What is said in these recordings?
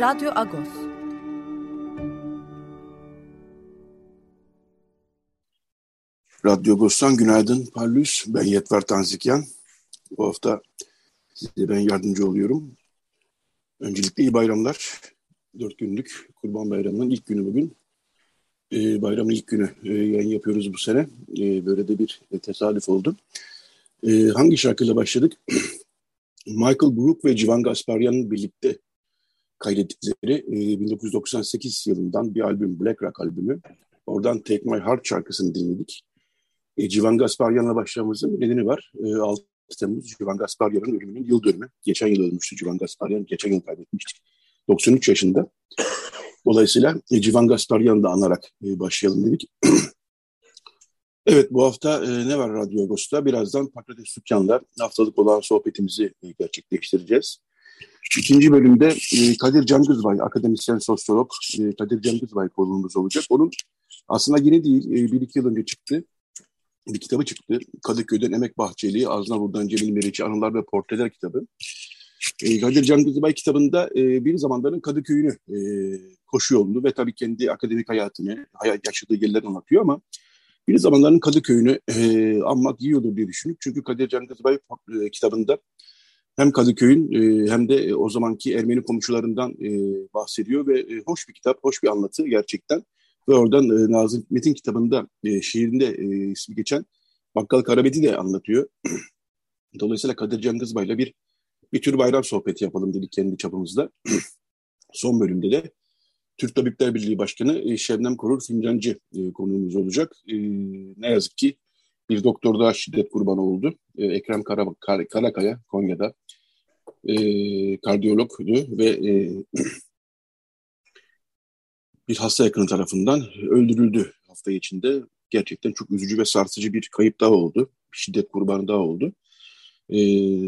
Radyo Agos. Radyo Agos'tan günaydın Parlus. Ben Yetver Tanzikyan. Bu hafta size ben yardımcı oluyorum. Öncelikle iyi bayramlar. Dört günlük Kurban Bayramı'nın ilk günü bugün. Ee, bayramın ilk günü ee, yayın yapıyoruz bu sene. Ee, böyle de bir tesadüf oldu. Ee, hangi şarkıyla başladık? Michael Brook ve Civan Gasparyan'ın birlikte kaydettikleri e, 1998 yılından bir albüm, Black Rock albümü. Oradan Take My Heart şarkısını dinledik. E, Civan Gasparyan'la başlamamızın nedeni var. E, 6 Temmuz Civan Gasparyan'ın ölümünün yıl dönümü. Geçen yıl ölmüştü Civan Gasparyan. Geçen yıl kaybetmiştik. 93 yaşında. Dolayısıyla e, Civan Gasparyan'ı da anarak e, başlayalım dedik. evet bu hafta e, ne var Radyo Agos'ta? Birazdan Patates Dükkan'la haftalık olan sohbetimizi e, gerçekleştireceğiz. İkinci bölümde e, Kadir Cangızbay, akademisyen sosyolog e, Kadir Cangızbay konuğumuz olacak. Onun aslında yeni değil, e, bir iki yıl önce çıktı. Bir kitabı çıktı. Kadıköy'den Emek Bahçeli, Aznavur'dan Cemil Meriç'i Anılar ve Portreler kitabı. E, Kadir Cangızbay kitabında e, bir zamanların Kadıköy'ünü e, koşu yolunu ve tabii kendi akademik hayatını, hayat yaşadığı yerleri anlatıyor ama bir zamanların Kadıköy'ünü e, anmak iyi olur diye düşünüp çünkü Kadir Cangızbay e, kitabında hem Kadıköy'ün e, hem de e, o zamanki Ermeni komşularından e, bahsediyor ve e, hoş bir kitap, hoş bir anlatı gerçekten. Ve oradan e, Nazım Hikmet'in kitabında, e, şiirinde e, ismi geçen Bakkal Karabet'i de anlatıyor. Dolayısıyla Kadir Cangızbay'la bir bir tür bayram sohbeti yapalım dedik kendi çapımızda. Son bölümde de Türk Tabipler Birliği Başkanı e, Şebnem Korur Fincancı e, konuğumuz olacak. Ne yazık ki bir doktor daha şiddet kurbanı oldu. E, Ekrem Kara, Kar, Karakaya Konya'da e, kardiyologdu ve e, bir hasta yakını tarafından öldürüldü hafta içinde. Gerçekten çok üzücü ve sarsıcı bir kayıp daha oldu. Şiddet kurbanı daha oldu. E,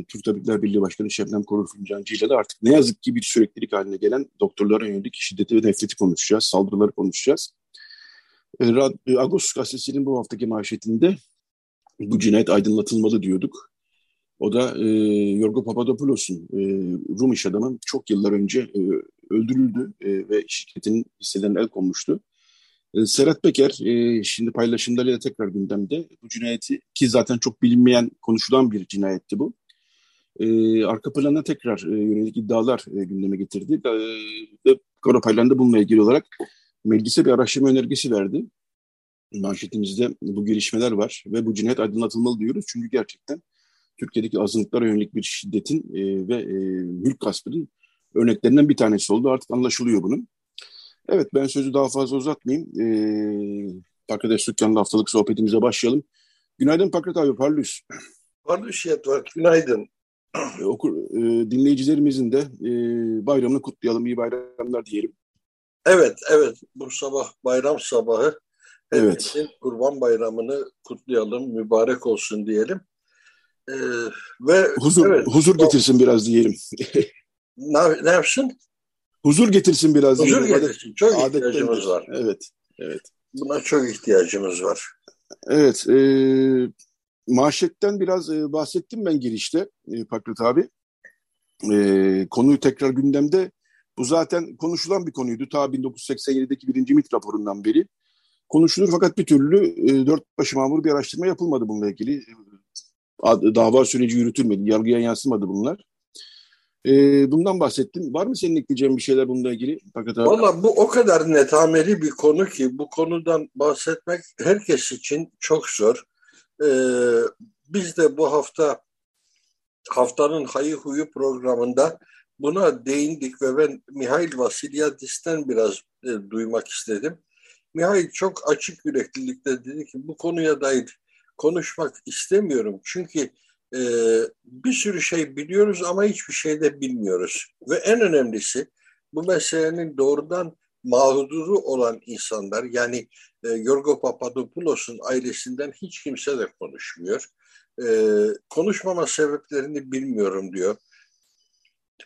Türk Tabipler Birliği Başkanı Şebnem Korur Fincancı ile de artık ne yazık ki bir süreklilik haline gelen doktorlara yönelik şiddeti ve nefreti konuşacağız, saldırıları konuşacağız. Agos gazetesinin bu haftaki manşetinde bu cinayet aydınlatılmalı diyorduk. O da e, Yorgo Papadopoulos'un e, Rum iş adamı çok yıllar önce e, öldürüldü e, ve şirketin hisselerine el konmuştu. E, Serhat Peker e, şimdi paylaşımlarıyla tekrar gündemde bu cinayeti ki zaten çok bilinmeyen konuşulan bir cinayetti bu. E, arka plana tekrar e, yönelik iddialar e, gündeme getirdi e, ve da bununla ilgili olarak meclise bir araştırma önergesi verdi manşetimizde bu gelişmeler var ve bu cinayet aydınlatılmalı diyoruz. Çünkü gerçekten Türkiye'deki azınlıklara yönelik bir şiddetin e, ve e, mülk gaspının örneklerinden bir tanesi oldu. Artık anlaşılıyor bunun. Evet ben sözü daha fazla uzatmayayım. E, Pakrates Dükkan'la haftalık sohbetimize başlayalım. Günaydın Pakrat abi, Parlus. Parlus var, günaydın. E, okur, e, dinleyicilerimizin de e, bayramını kutlayalım, iyi bayramlar diyelim. Evet, evet. Bu sabah bayram sabahı Evet. Kurban Bayramı'nı kutlayalım, mübarek olsun diyelim. Ee, ve huzur evet, huzur getirsin biraz diyelim. ne, ne yapsın? Huzur getirsin biraz. Huzur diyelim. getirsin. Çok Adettendir. ihtiyacımız var. Evet. Evet. Buna çok ihtiyacımız var. Evet. E, manşetten biraz e, bahsettim ben girişte e, Pakrat abi. E, konuyu tekrar gündemde. Bu zaten konuşulan bir konuydu. Ta 1987'deki birinci MIT raporundan beri konuşulur fakat bir türlü e, dört başı mamur bir araştırma yapılmadı bununla ilgili. Dava süreci yürütülmedi, yargıya yansımadı bunlar. E, bundan bahsettim. Var mı senin ekleyeceğin bir şeyler bununla ilgili? Valla bu o kadar netameli bir konu ki bu konudan bahsetmek herkes için çok zor. Ee, biz de bu hafta haftanın hayı huyu programında buna değindik ve ben Mihail Vasilyadis'ten biraz e, duymak istedim. Mihail çok açık yüreklilikle dedi ki bu konuya dair konuşmak istemiyorum. Çünkü e, bir sürü şey biliyoruz ama hiçbir şey de bilmiyoruz. Ve en önemlisi bu meselenin doğrudan mağduru olan insanlar yani e, Yorgo Papadopoulos'un ailesinden hiç kimse de konuşmuyor. E, konuşmama sebeplerini bilmiyorum diyor.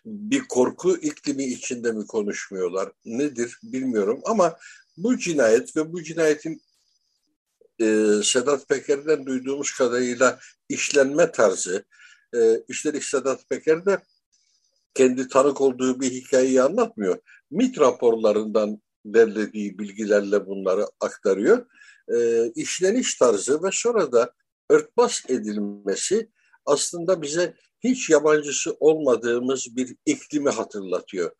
Bir korku iklimi içinde mi konuşmuyorlar? Nedir bilmiyorum ama bu cinayet ve bu cinayetin e, Sedat Peker'den duyduğumuz kadarıyla işlenme tarzı, e, üstelik Sedat Peker de kendi tanık olduğu bir hikayeyi anlatmıyor. MIT raporlarından derlediği bilgilerle bunları aktarıyor. E, işleniş tarzı ve sonra da örtbas edilmesi aslında bize hiç yabancısı olmadığımız bir iklimi hatırlatıyor.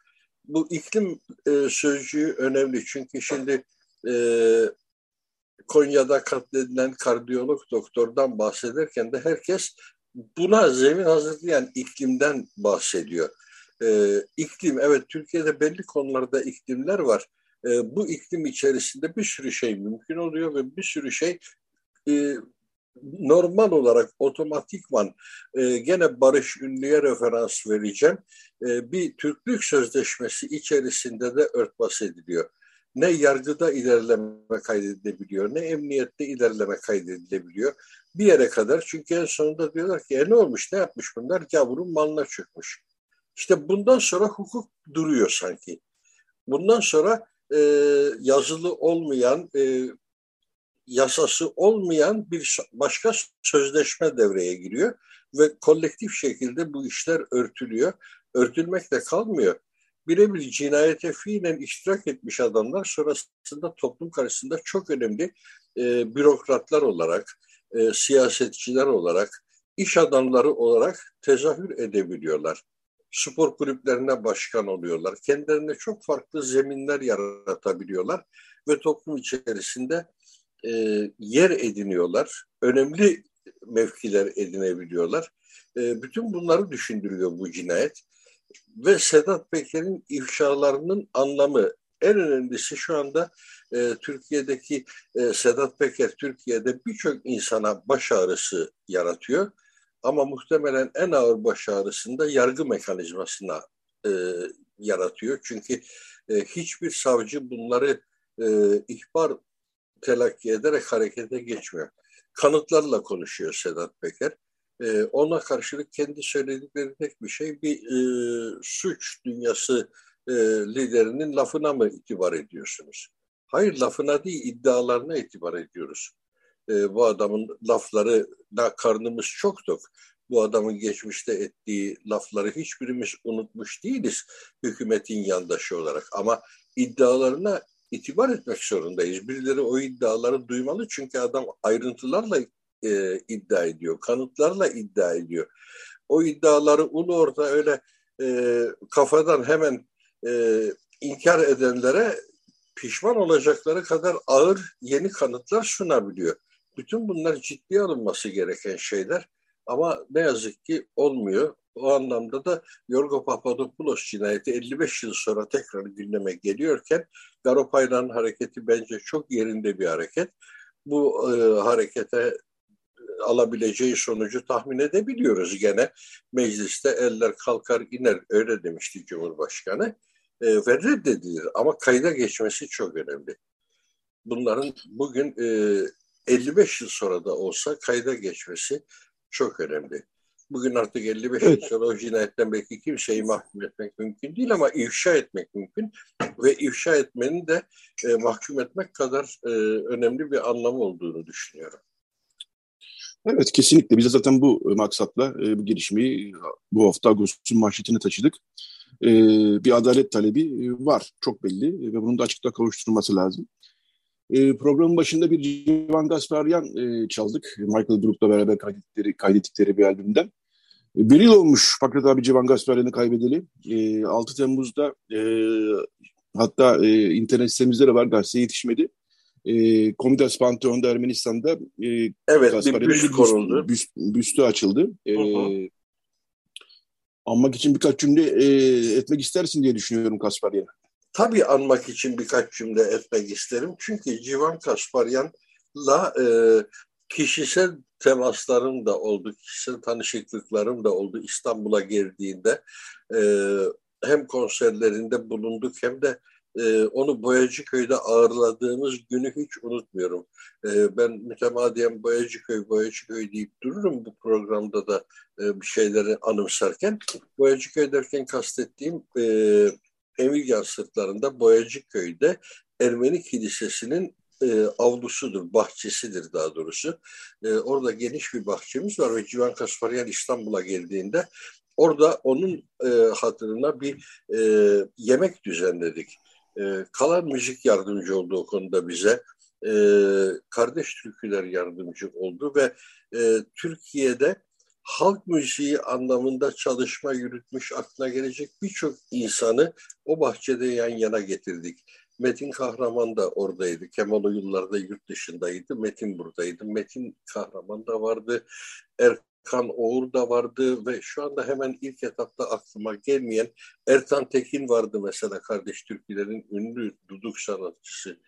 Bu iklim e, sözcüğü önemli çünkü şimdi e, Konya'da katledilen kardiyolog doktordan bahsederken de herkes buna zemin hazırlayan iklimden bahsediyor. Ee, iklim, evet Türkiye'de belli konularda iklimler var. Ee, bu iklim içerisinde bir sürü şey mümkün oluyor ve bir sürü şey e, normal olarak otomatikman e, gene Barış Ünlü'ye referans vereceğim. E, bir Türklük Sözleşmesi içerisinde de örtbas ediliyor ne yargıda ilerleme kaydedilebiliyor, ne emniyette ilerleme kaydedilebiliyor. Bir yere kadar çünkü en sonunda diyorlar ki e ne olmuş, ne yapmış bunlar? Gavurun malına çökmüş. İşte bundan sonra hukuk duruyor sanki. Bundan sonra e, yazılı olmayan, e, yasası olmayan bir başka sözleşme devreye giriyor ve kolektif şekilde bu işler örtülüyor. Örtülmek de kalmıyor birebir cinayete fiilen iştirak etmiş adamlar sonrasında toplum karşısında çok önemli e, bürokratlar olarak, e, siyasetçiler olarak, iş adamları olarak tezahür edebiliyorlar. Spor kulüplerine başkan oluyorlar. Kendilerine çok farklı zeminler yaratabiliyorlar ve toplum içerisinde e, yer ediniyorlar. Önemli mevkiler edinebiliyorlar. E, bütün bunları düşündürüyor bu cinayet ve Sedat Peker'in ifşalarının anlamı en önemlisi şu anda e, Türkiye'deki e, Sedat Peker Türkiye'de birçok insana baş ağrısı yaratıyor. Ama muhtemelen en ağır baş ağrısını yargı mekanizmasına e, yaratıyor. Çünkü e, hiçbir savcı bunları e, ihbar telakki ederek harekete geçmiyor. Kanıtlarla konuşuyor Sedat Peker. E, ona karşılık kendi söyledikleri tek bir şey bir e, suç dünyası e, liderinin lafına mı itibar ediyorsunuz? Hayır lafına değil iddialarına itibar ediyoruz. E, bu adamın lafları da karnımız çok tok. Bu adamın geçmişte ettiği lafları hiçbirimiz unutmuş değiliz hükümetin yandaşı olarak. Ama iddialarına itibar etmek zorundayız. Birileri o iddiaları duymalı çünkü adam ayrıntılarla e, iddia ediyor. Kanıtlarla iddia ediyor. O iddiaları ulu orta öyle e, kafadan hemen e, inkar edenlere pişman olacakları kadar ağır yeni kanıtlar sunabiliyor. Bütün bunlar ciddiye alınması gereken şeyler ama ne yazık ki olmuyor. O anlamda da Yorgo Papadopoulos cinayeti 55 yıl sonra tekrar gündeme geliyorken Garopaylan hareketi bence çok yerinde bir hareket. Bu e, harekete alabileceği sonucu tahmin edebiliyoruz gene. Mecliste eller kalkar iner öyle demişti Cumhurbaşkanı. E, ve reddedilir ama kayda geçmesi çok önemli. Bunların bugün e, 55 yıl sonra da olsa kayda geçmesi çok önemli. Bugün artık 55 evet. yıl sonra o cinayetten belki kimseyi mahkum etmek mümkün değil ama ifşa etmek mümkün. Ve ifşa etmenin de e, mahkum etmek kadar e, önemli bir anlamı olduğunu düşünüyorum. Evet kesinlikle. Biz de zaten bu e, maksatla e, bu gelişmeyi bu hafta Ağustos'un manşetine taşıdık. E, bir adalet talebi e, var çok belli ve bunun da açıkta kavuşturulması lazım. E, programın başında bir Civan Gasparyan e, çaldık. Michael Brook'la beraber kaydettikleri, kaydettikleri bir albümden. E, bir yıl olmuş Fakret abi Civan Gasparyan'ı kaybedeli. E, 6 Temmuz'da e, hatta e, internet sitemizde de var gazete yetişmedi e, Komitas Panteon'da Ermenistan'da e, evet, bir büst konuldu. Büst, büstü açıldı. E, Anmak için birkaç cümle e, etmek istersin diye düşünüyorum Kasparyan. Tabii anmak için birkaç cümle etmek isterim. Çünkü Civan Kasparyan'la e, kişisel temaslarım da oldu, kişisel tanışıklıklarım da oldu İstanbul'a geldiğinde. E, hem konserlerinde bulunduk hem de e, onu Boyacıköy'de ağırladığımız günü hiç unutmuyorum. E, ben mütemadiyen Boyacıköy, Boyacıköy deyip dururum bu programda da e, bir şeyleri anımsarken. Boyacıköy derken kastettiğim e, Emirgan sırtlarında Boyacıköy'de Ermeni Kilisesi'nin e, avlusudur, bahçesidir daha doğrusu. E, orada geniş bir bahçemiz var ve Civan Kasparyan İstanbul'a geldiğinde orada onun e, hatırına bir e, yemek düzenledik. E, kalan müzik yardımcı oldu o konuda bize. E, kardeş türküler yardımcı oldu ve e, Türkiye'de halk müziği anlamında çalışma yürütmüş aklına gelecek birçok insanı o bahçede yan yana getirdik. Metin Kahraman da oradaydı. Kemal o yıllarda yurt dışındaydı. Metin buradaydı. Metin Kahraman da vardı. Erkan Oğur da vardı ve şu anda hemen ilk etapta aklıma gelmeyen Ertan Tekin vardı mesela kardeş Türkülerin ünlü duduk sanatçısı,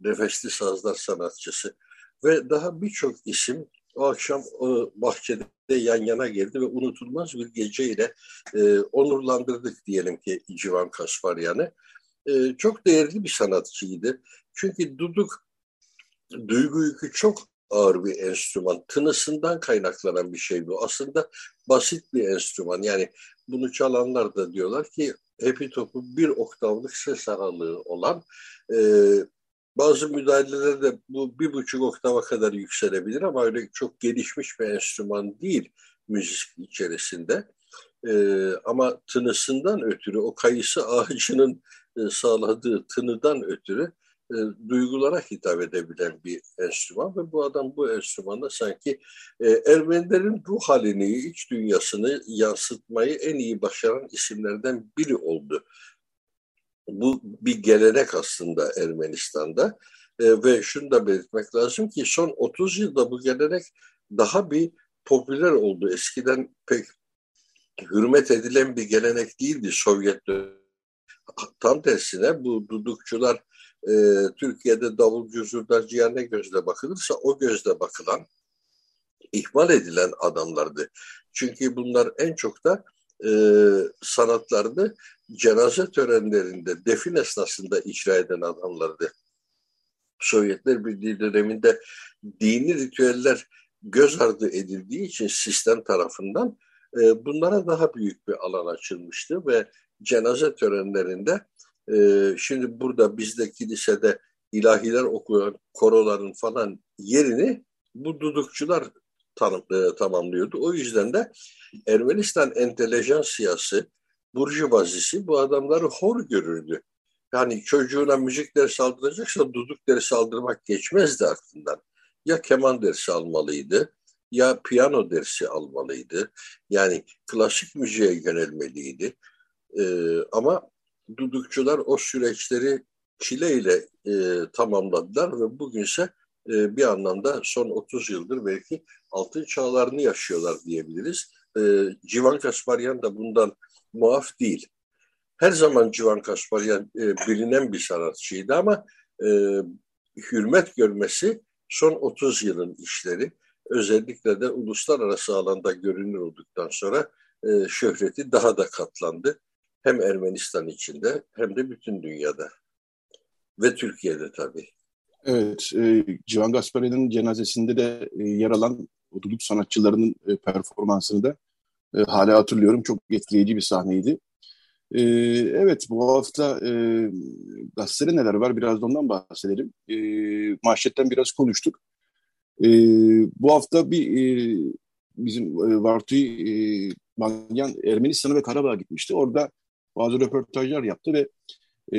nefesli sazlar sanatçısı ve daha birçok isim o akşam o bahçede yan yana geldi ve unutulmaz bir geceyle e, onurlandırdık diyelim ki Civan Kasparyan'ı. E, çok değerli bir sanatçıydı. Çünkü duduk duygu yükü çok ağır bir enstrüman. Tınısından kaynaklanan bir şey bu. Aslında basit bir enstrüman. Yani bunu çalanlar da diyorlar ki hepi topu bir oktavlık ses aralığı olan e, bazı müdahalelerde bu bir buçuk oktava kadar yükselebilir ama öyle çok gelişmiş bir enstrüman değil müzik içerisinde. Ee, ama tınısından ötürü o kayısı ağacının e, sağladığı tınıdan ötürü e, duygulara hitap edebilen bir enstrüman ve bu adam bu enstrümanda sanki e, Ermenilerin ruh halini, iç dünyasını yansıtmayı en iyi başaran isimlerden biri oldu. Bu bir gelenek aslında Ermenistan'da e, ve şunu da belirtmek lazım ki son 30 yılda bu gelenek daha bir popüler oldu. Eskiden pek hürmet edilen bir gelenek değildi Sovyet Tam tersine bu dudukçular e, Türkiye'de davulcu, zurdarcıya ne gözle bakılırsa o gözle bakılan, ihmal edilen adamlardı. Çünkü bunlar en çok da e, sanatlarını cenaze törenlerinde, defin esnasında icra eden adamlardı. Sovyetler Birliği döneminde dini ritüeller göz ardı edildiği için sistem tarafından e, bunlara daha büyük bir alan açılmıştı ve cenaze törenlerinde e, şimdi burada bizde kilisede ilahiler okuyan koroların falan yerini bu dudukçular tanım, e, tamamlıyordu. O yüzden de Ermenistan entelejansiyası, burjuvazisi bu adamları hor görürdü. Yani çocuğuna müzik dersi aldıracaksa duduk dersi aldırmak geçmezdi aklından. Ya keman dersi almalıydı ya piyano dersi almalıydı. Yani klasik müziğe yönelmeliydi. Ee, ama dudukçular o süreçleri çileyle e, tamamladılar ve bugünse e, bir anlamda son 30 yıldır belki altın çağlarını yaşıyorlar diyebiliriz. E, Civan Kasparyan da bundan muaf değil. Her zaman Civan Kasparyan e, bilinen bir sanatçıydı ama hürmet görmesi son 30 yılın işleri. Özellikle de uluslararası alanda görünür olduktan sonra şöhreti daha da katlandı. Hem Ermenistan içinde hem de bütün dünyada. Ve Türkiye'de tabii. Evet, e, Civan Gaspari'nin cenazesinde de e, yer alan oduluk sanatçılarının e, performansını da e, hala hatırlıyorum. Çok etkileyici bir sahneydi. E, evet, bu hafta e, gazetede neler var biraz da ondan bahsedelim. E, manşetten biraz konuştuk. E, bu hafta bir e, bizim e, Vartuy e, Manyan Ermenistan'a ve Karabağ'a gitmişti. Orada bazı röportajlar yaptı ve e,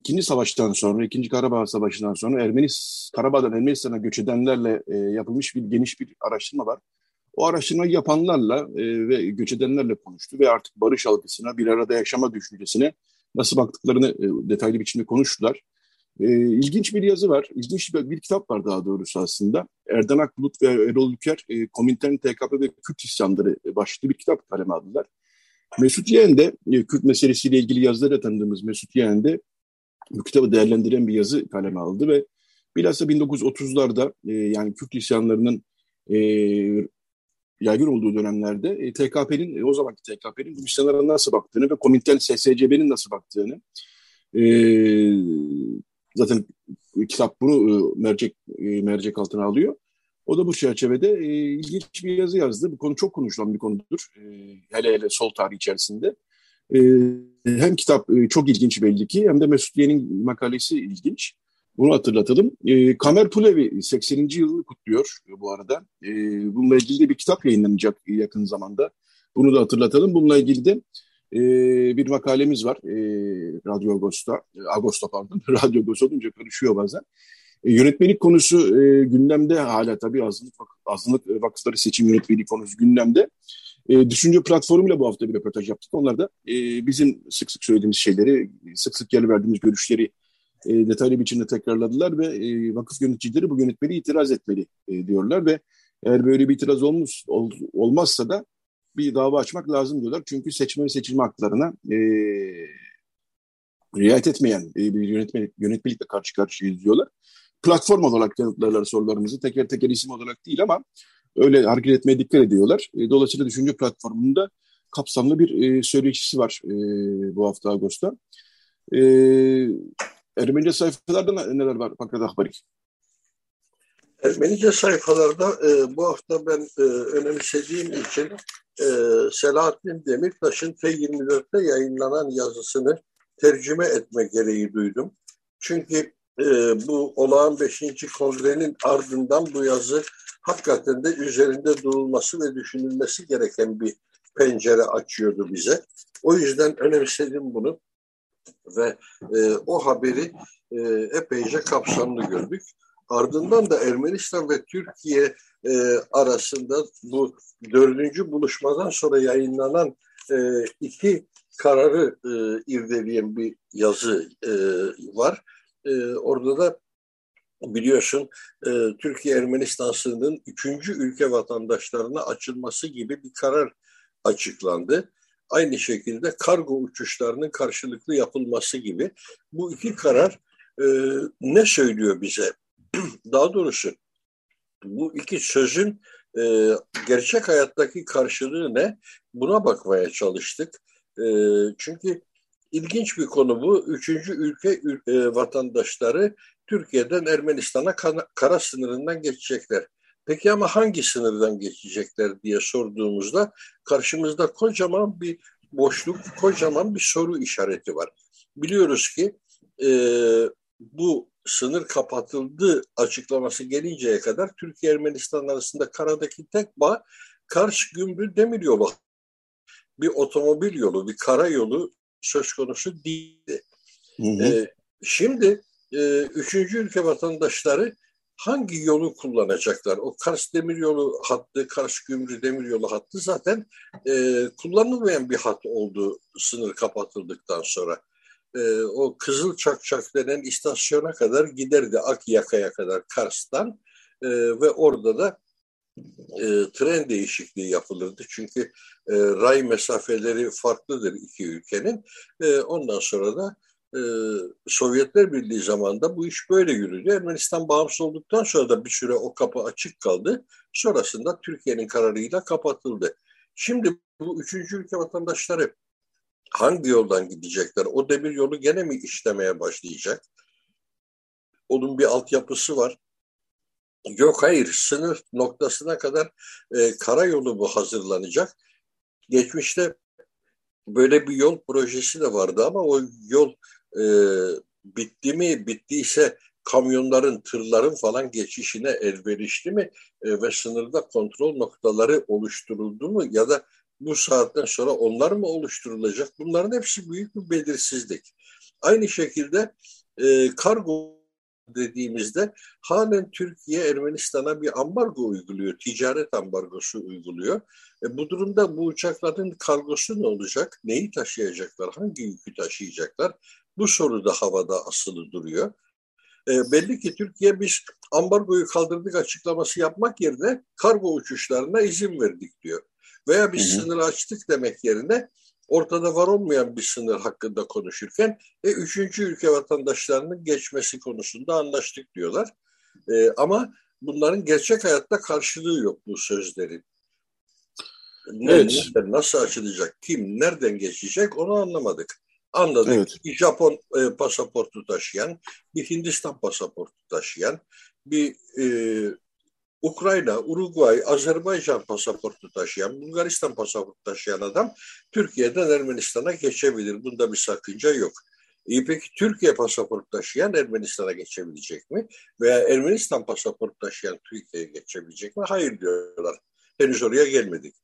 İkinci savaştan sonra, ikinci Karabağ Savaşı'ndan sonra Ermenis, Karabağ'dan Ermenistan'a göç edenlerle e, yapılmış bir geniş bir araştırma var. O araştırmayı yapanlarla e, ve göç edenlerle konuştu ve artık barış algısına, bir arada yaşama düşüncesine nasıl baktıklarını e, detaylı biçimde konuştular. E, ilginç bir yazı var, ilginç bir, bir kitap var daha doğrusu aslında. Erdan Akbulut ve Erol Ülker, e, Komintern TKP ve Kürt İsyanları başlıklı bir kitap kaleme aldılar. Mesut Yeğen de e, Kürt meselesiyle ilgili yazıları tanıdığımız Mesut Yeğen de bu kitabı değerlendiren bir yazı kaleme aldı ve Bilhassa 1930'larda e, yani Kürt isyanlarının e, yaygın olduğu dönemlerde e, TKP'nin, e, o zamanki TKP'nin bu isyanlara nasıl baktığını ve Komintern SSCB'nin nasıl baktığını e, zaten kitap bunu e, mercek e, mercek altına alıyor. O da bu çerçevede e, ilginç bir yazı yazdı. Bu konu çok konuşulan bir konudur. E, hele hele sol tarih içerisinde. E, hem kitap e, çok ilginç belli ki hem de Mesut Yeğen'in makalesi ilginç. Bunu hatırlatalım. E, Kamer Pulevi 80. yılını kutluyor bu arada. E, bununla ilgili de bir kitap yayınlanacak yakın zamanda. Bunu da hatırlatalım. Bununla ilgili de e, bir makalemiz var e, Radyo Agos'ta. Agos'ta pardon. Radyo Agos olunca karışıyor bazen. E, yönetmelik konusu gündemde hala tabii azınlık, azınlık vakıfları seçim yönetmeliği konusu gündemde. E, düşünce platformuyla bu hafta bir röportaj yaptık. Onlar da e, bizim sık sık söylediğimiz şeyleri, sık sık yer verdiğimiz görüşleri e, detaylı biçimde tekrarladılar ve e, vakıf yöneticileri bu yönetmeliğe itiraz etmeli e, diyorlar ve eğer böyle bir itiraz olmuş, ol, olmazsa da bir dava açmak lazım diyorlar. Çünkü seçme ve seçilme haklarına e, riayet etmeyen e, bir yönetmelik, yönetmelikle karşı karşıyayız diyorlar. Platform olarak yanıtlarlar sorularımızı teker teker isim olarak değil ama öyle hareket etmeye dikkat ediyorlar. E, dolayısıyla düşünce platformunda kapsamlı bir e, söyleşisi var e, bu hafta Ağustos'ta. E, Ermenice sayfalarda neler var Pankrat Akbarik? Ermenice sayfalarda e, bu hafta ben e, önemsediğim için e, Selahattin Demirtaş'ın T24'te yayınlanan yazısını tercüme etme gereği duydum. Çünkü e, bu olağan 5. kongrenin ardından bu yazı hakikaten de üzerinde durulması ve düşünülmesi gereken bir pencere açıyordu bize. O yüzden önemsedim bunu ve e, o haberi e, epeyce kapsamlı gördük. Ardından da Ermenistan ve Türkiye e, arasında bu dördüncü buluşmadan sonra yayınlanan e, iki kararı e, irdeleyen bir yazı e, var. E, orada da biliyorsun e, Türkiye-Ermenistan sınırının üçüncü ülke vatandaşlarına açılması gibi bir karar açıklandı. Aynı şekilde kargo uçuşlarının karşılıklı yapılması gibi bu iki karar e, ne söylüyor bize? Daha doğrusu bu iki sözün e, gerçek hayattaki karşılığı ne? Buna bakmaya çalıştık. E, çünkü ilginç bir konu bu. Üçüncü ülke e, vatandaşları Türkiye'den Ermenistan'a kara, kara sınırından geçecekler. Peki ama hangi sınırdan geçecekler diye sorduğumuzda karşımızda kocaman bir boşluk, kocaman bir soru işareti var. Biliyoruz ki e, bu sınır kapatıldı açıklaması gelinceye kadar Türkiye-Ermenistan arasında karadaki tek bağ Kars Gümrü Demiryolu. Bir otomobil yolu, bir karayolu söz konusu değildi. Hı hı. E, şimdi e, üçüncü ülke vatandaşları hangi yolu kullanacaklar? O Kars Demiryolu hattı, Kars Gümrü Demiryolu hattı zaten e, kullanılmayan bir hat oldu sınır kapatıldıktan sonra. E, o Kızıl Çakçak denen istasyona kadar giderdi Akyaka'ya kadar Kars'tan e, ve orada da e, tren değişikliği yapılırdı. Çünkü e, ray mesafeleri farklıdır iki ülkenin. E, ondan sonra da e, Sovyetler Birliği zamanında bu iş böyle yürüdü. Ermenistan bağımsız olduktan sonra da bir süre o kapı açık kaldı. Sonrasında Türkiye'nin kararıyla kapatıldı. Şimdi bu üçüncü ülke vatandaşları hangi yoldan gidecekler? O demir yolu gene mi işlemeye başlayacak? Onun bir altyapısı var. Yok hayır sınır noktasına kadar e, karayolu bu hazırlanacak. Geçmişte böyle bir yol projesi de vardı ama o yol e, bitti mi bittiyse kamyonların, tırların falan geçişine elverişli mi e, ve sınırda kontrol noktaları oluşturuldu mu ya da bu saatten sonra onlar mı oluşturulacak? Bunların hepsi büyük bir belirsizlik. Aynı şekilde e, kargo dediğimizde halen Türkiye Ermenistan'a bir ambargo uyguluyor, ticaret ambargosu uyguluyor. E, bu durumda bu uçakların kargosu ne olacak? Neyi taşıyacaklar? Hangi yükü taşıyacaklar? Bu soru da havada asılı duruyor. E, belli ki Türkiye biz ambargoyu kaldırdık açıklaması yapmak yerine kargo uçuşlarına izin verdik diyor. Veya biz hı hı. sınırı açtık demek yerine ortada var olmayan bir sınır hakkında konuşurken e, üçüncü ülke vatandaşlarının geçmesi konusunda anlaştık diyorlar. E, ama bunların gerçek hayatta karşılığı yok bu sözlerin. Ne, evet. nereden, nasıl açılacak, kim, nereden geçecek onu anlamadık. Anladık. Evet. Bir Japon e, pasaportu taşıyan, bir Hindistan pasaportu taşıyan, bir e, Ukrayna, Uruguay, Azerbaycan pasaportu taşıyan, Bulgaristan pasaportu taşıyan adam Türkiye'den Ermenistan'a geçebilir. Bunda bir sakınca yok. İyi peki Türkiye pasaportu taşıyan Ermenistan'a geçebilecek mi? Veya Ermenistan pasaportu taşıyan Türkiye'ye geçebilecek mi? Hayır diyorlar. Henüz oraya gelmedik.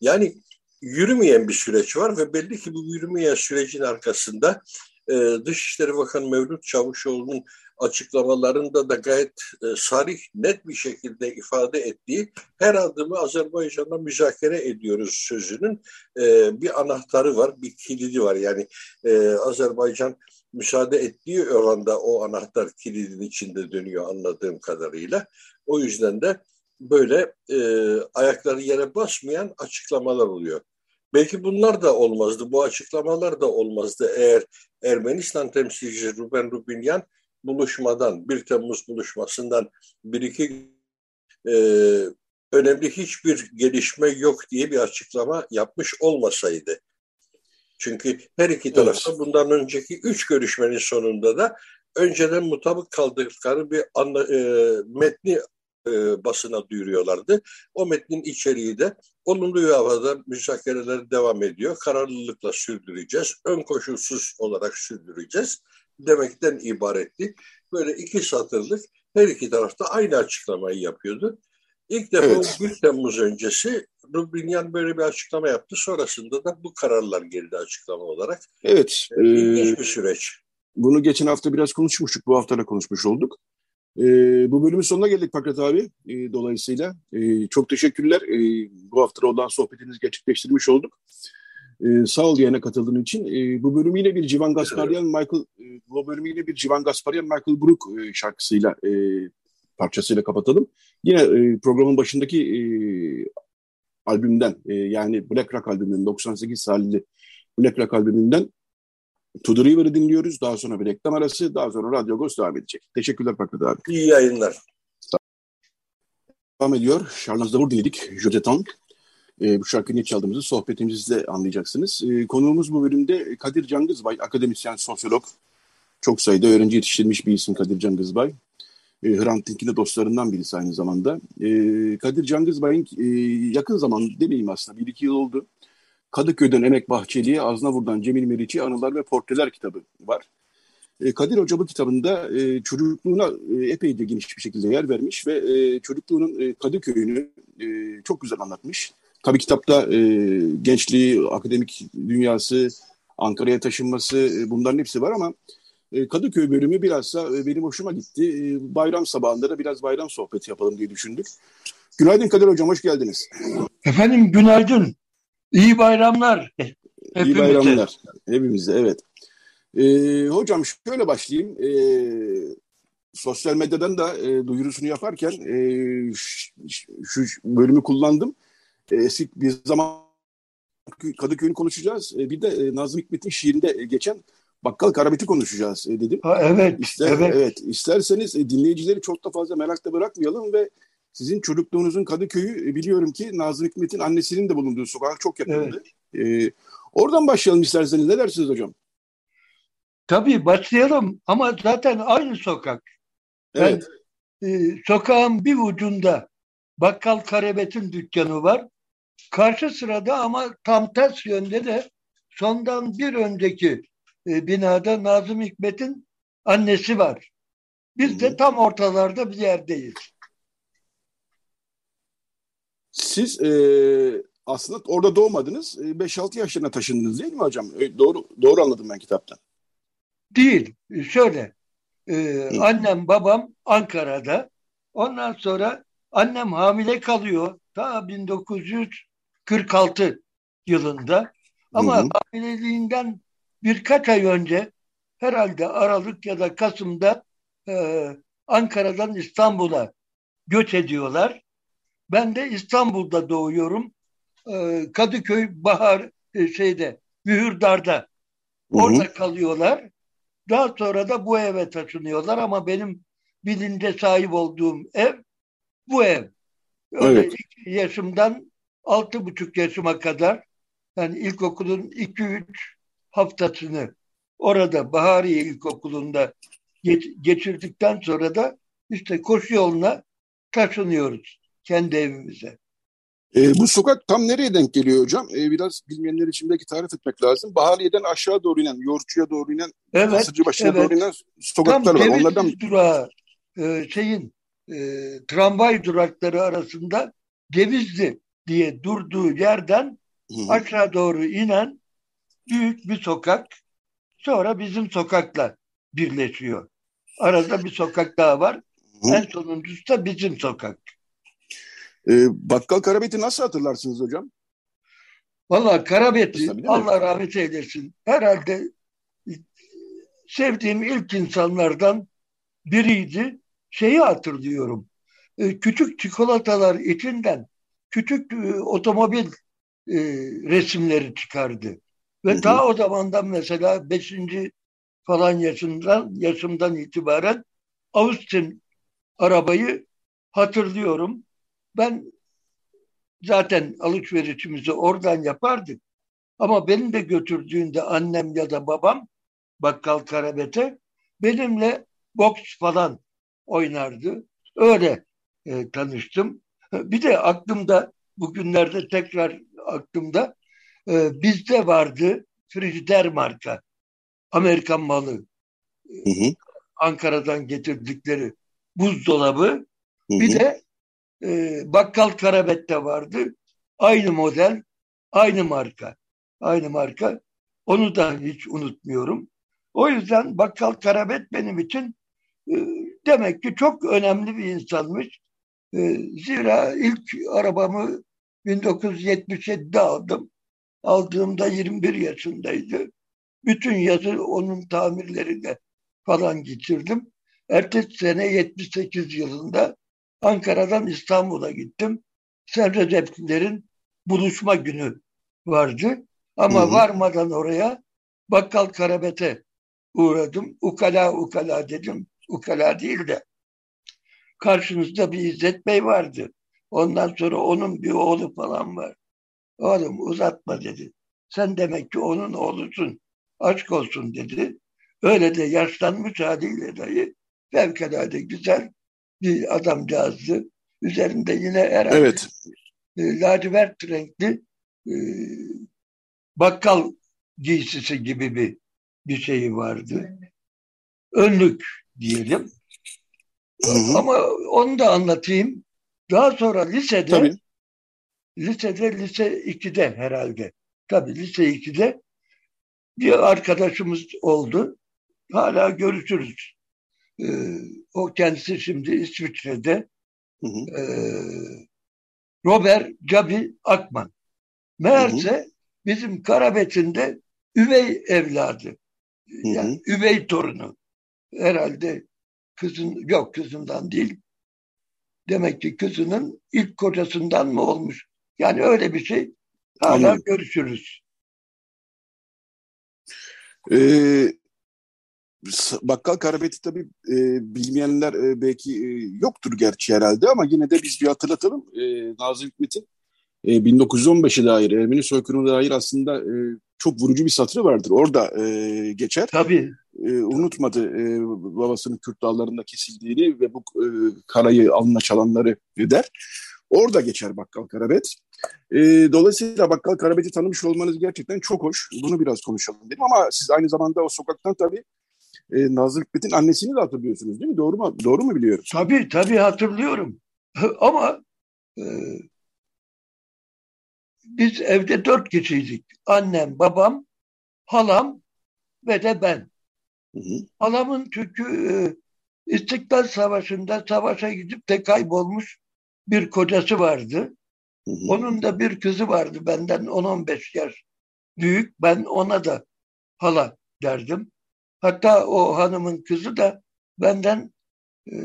Yani yürümeyen bir süreç var ve belli ki bu yürümeyen sürecin arkasında e, Dışişleri Bakanı Mevlüt Çavuşoğlu'nun açıklamalarında da gayet e, sarih, net bir şekilde ifade ettiği her adımı Azerbaycan'la müzakere ediyoruz sözünün e, bir anahtarı var, bir kilidi var. Yani e, Azerbaycan müsaade ettiği oranda o anahtar kilidin içinde dönüyor anladığım kadarıyla. O yüzden de böyle e, ayakları yere basmayan açıklamalar oluyor. Belki bunlar da olmazdı, bu açıklamalar da olmazdı eğer Ermenistan temsilcisi Ruben Rubinyan buluşmadan, 1 Temmuz buluşmasından bir iki e, önemli hiçbir gelişme yok diye bir açıklama yapmış olmasaydı. Çünkü her iki tarafta evet. bundan önceki üç görüşmenin sonunda da önceden mutabık kaldıkları bir anla, e, metni e, basına duyuruyorlardı. O metnin içeriği de olumlu havada müzakereler devam ediyor. Kararlılıkla sürdüreceğiz. Ön koşulsuz olarak sürdüreceğiz demekten ibaretti. Böyle iki satırlık her iki tarafta aynı açıklamayı yapıyordu. İlk defa evet. 1 Temmuz öncesi Rubinyan böyle bir açıklama yaptı. Sonrasında da bu kararlar geldi açıklama olarak. Evet. Ee, İlginç bir süreç. Bunu geçen hafta biraz konuşmuştuk. Bu hafta da konuşmuş olduk. E, bu bölümün sonuna geldik Pakrat abi. E, dolayısıyla e, çok teşekkürler. E, bu hafta olan sohbetinizi gerçekleştirmiş olduk. E, sağ ol yayına katıldığın için. E, bu bölümü yine bir Civan Gasparyan Michael e, bu bölümü yine bir Civan Gasparyan Michael Brook e, şarkısıyla e, parçasıyla kapatalım. Yine e, programın başındaki e, albümden e, yani Black Rock albümünün 98 salili Black Rock albümünden To The River'ı dinliyoruz. Daha sonra bir reklam arası. Daha sonra Radyo Ghost devam edecek. Teşekkürler Fakret abi. İyi yayınlar. Devam ediyor. Charles Davur dinledik. Jodetan. E, bu şarkıyı niye çaldığımızı sohbetimizde anlayacaksınız. E, konuğumuz bu bölümde Kadir Cangızbay, akademisyen, sosyolog. Çok sayıda öğrenci yetiştirmiş bir isim Kadir Cangızbay. E, Hrant Dink'in de dostlarından birisi aynı zamanda. Kadir Cangızbay'ın e, yakın zaman demeyeyim aslında bir iki yıl oldu. Kadıköy'den Emek Bahçeli'ye, Aznavur'dan Cemil Meriç'i Anılar ve Portreler kitabı var. Kadir Hoca bu kitabında e, çocukluğuna e, epey de geniş bir şekilde yer vermiş ve e, çocukluğunun e, Kadıköy'ünü çok güzel anlatmış. Tabii kitapta e, gençliği, akademik dünyası, Ankara'ya taşınması e, bunların hepsi var ama e, Kadıköy bölümü bilhassa e, benim hoşuma gitti. E, bayram sabahında da biraz bayram sohbeti yapalım diye düşündük. Günaydın Kadir Hocam, hoş geldiniz. Efendim günaydın. İyi bayramlar. Hepimize. İyi bayramlar. Hepimize evet. Ee, hocam şöyle başlayayım. Ee, sosyal medyadan da e, duyurusunu yaparken e, şu bölümü kullandım. E, eski bir zaman Kadıköy'ünü konuşacağız. E, bir de e, Nazım Hikmet'in şiirinde geçen Bakkal Karabet'i konuşacağız e, dedim. Ha, evet, İster, evet. evet. İsterseniz e, dinleyicileri çok da fazla merakta bırakmayalım ve sizin çocukluğunuzun Kadıköy'ü e, biliyorum ki Nazım Hikmet'in annesinin de bulunduğu sokak çok yakındı. Evet. Ee, oradan başlayalım isterseniz. Ne dersiniz hocam? Tabii başlayalım ama zaten aynı sokak. Evet. Ben, e, sokağın bir ucunda Bakkal Karabet'in dükkanı var. Karşı sırada ama tam ters yönde de sondan bir önceki e, binada Nazım Hikmet'in annesi var. Biz de tam ortalarda bir yerdeyiz. Siz e, aslında orada doğmadınız. 5-6 e, yaşlarına taşındınız değil mi hocam? E, doğru doğru anladım ben kitaptan. Değil. Şöyle. E, annem babam Ankara'da. Ondan sonra annem hamile kalıyor. Ta 1946 yılında. Ama hı hı. hamileliğinden birkaç ay önce herhalde Aralık ya da Kasım'da e, Ankara'dan İstanbul'a göç ediyorlar. Ben de İstanbul'da doğuyorum. Ee, Kadıköy Bahar e, şeyde Mühürdar'da. Orada Hı-hı. kalıyorlar. Daha sonra da bu eve taşınıyorlar ama benim bilince sahip olduğum ev bu ev. Öyle evet. yaşımdan altı buçuk yaşıma kadar yani ilkokulun iki üç haftasını orada Bahariye İlkokulu'nda geç, geçirdikten sonra da işte koşu yoluna taşınıyoruz kendi evimize. E, bu sokak tam nereye denk geliyor hocam? E, biraz bilmeyenler için belki tarif etmek lazım. Bahariye'den aşağı doğru inen, Yoğurtçu'ya doğru inen, evet, Hasırcıbaşı'na evet. doğru inen sokaklar tam var. Onlardan durağı, e, şeyin e, tramvay durakları arasında Cevizli diye durduğu yerden aşağı doğru inen büyük bir sokak. Sonra bizim sokakla birleşiyor. Arada bir sokak daha var. Hı-hı. En sonuncusu da bizim sokak. Ee, Bakkal Karabet'i nasıl hatırlarsınız hocam? Valla Karabet'i Allah rahmet eylesin. Herhalde sevdiğim ilk insanlardan biriydi. Şeyi hatırlıyorum. Ee, küçük çikolatalar içinden küçük e, otomobil e, resimleri çıkardı. Ve hı ta o zamandan mesela 5. falan yaşından yaşımdan itibaren Austin arabayı hatırlıyorum. Ben zaten alışverişimizi oradan yapardık. Ama beni de götürdüğünde annem ya da babam bakkal karabete benimle boks falan oynardı. Öyle e, tanıştım. Bir de aklımda bugünlerde tekrar aklımda e, bizde vardı Frigider marka Amerikan malı. Hı hı. Ankara'dan getirdikleri buzdolabı. Hı hı. Bir de e, Bakkal Karabet'te vardı. Aynı model, aynı marka. Aynı marka. Onu da hiç unutmuyorum. O yüzden Bakkal Karabet benim için e, demek ki çok önemli bir insanmış. E, zira ilk arabamı 1977'de aldım. Aldığımda 21 yaşındaydı. Bütün yazı onun tamirlerinde falan geçirdim. Ertesi sene 78 yılında Ankara'dan İstanbul'a gittim. Servet Recep'lerin buluşma günü vardı. Ama hı hı. varmadan oraya Bakkal Karabet'e uğradım. Ukala ukala dedim. Ukala değil de karşınızda bir İzzet Bey vardı. Ondan sonra onun bir oğlu falan var. Oğlum uzatma dedi. Sen demek ki onun oğlusun. Aşk olsun dedi. Öyle de yaşlanmış haliyle dayı fevkalade güzel bir adamcağızdı. Üzerinde yine herhalde evet. e, lacivert renkli e, bakkal giysisi gibi bir bir şeyi vardı. Önlük diyelim. Hı hı. Ama onu da anlatayım. Daha sonra lisede Tabii. lisede lise 2'de herhalde. Tabii lise 2'de bir arkadaşımız oldu. Hala görüşürüz. Ee, o kendisi şimdi İsviçre'de. Hı hı. Ee, Robert Cabi Akman. Meğerse hı hı. bizim Karabet'inde üvey evladı. Yani hı hı. üvey torunu. Herhalde kızın yok kızından değil. Demek ki kızının ilk kocasından mı olmuş? Yani öyle bir şey. Hala Anladım. görüşürüz. Ee, Bakkal Karabet'i tabii e, bilmeyenler e, belki e, yoktur gerçi herhalde ama yine de biz bir hatırlatalım. E, Nazım Hikmet'in e, 1915'e dair, Ermeni soykırımına dair aslında e, çok vurucu bir satırı vardır. Orada e, geçer. Tabii. E, unutmadı e, babasının Kürt dağlarında kesildiğini ve bu e, karayı alnına çalanları der. Orada geçer Bakkal Karabet. E, dolayısıyla Bakkal Karabet'i tanımış olmanız gerçekten çok hoş. Bunu biraz konuşalım dedim ama siz aynı zamanda o sokaktan tabii e, Nazım Hikmet'in annesini de hatırlıyorsunuz değil mi? Doğru mu doğru mu biliyorum? Tabii tabii hatırlıyorum. Ama e, biz evde dört kişiydik. Annem, babam, halam ve de ben. Hı hı. Halamın çünkü e, İstiklal Savaşı'nda savaşa gidip de kaybolmuş bir kocası vardı. Hı hı. Onun da bir kızı vardı benden 10-15 yaş büyük. Ben ona da hala derdim. Hatta o hanımın kızı da benden e,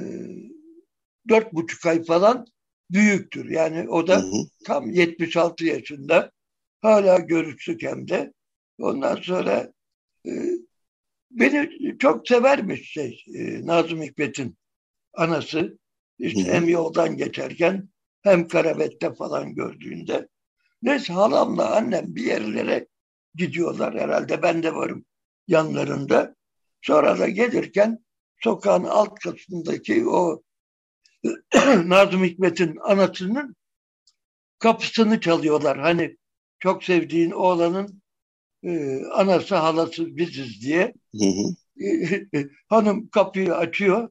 dört buçuk ay falan büyüktür. Yani o da hı hı. tam 76 yaşında. Hala görüştük hem de. Ondan sonra e, beni çok severmiş şey e, Nazım Hikmet'in anası. İşte Hı-hı. hem yoldan geçerken hem karabette falan gördüğünde. Neyse halamla annem bir yerlere gidiyorlar herhalde ben de varım yanlarında. Sonra da gelirken sokağın alt kısmındaki o Nazım Hikmet'in anasının kapısını çalıyorlar. Hani çok sevdiğin oğlanın e, anası halası biziz diye. Hı hı. Hanım kapıyı açıyor.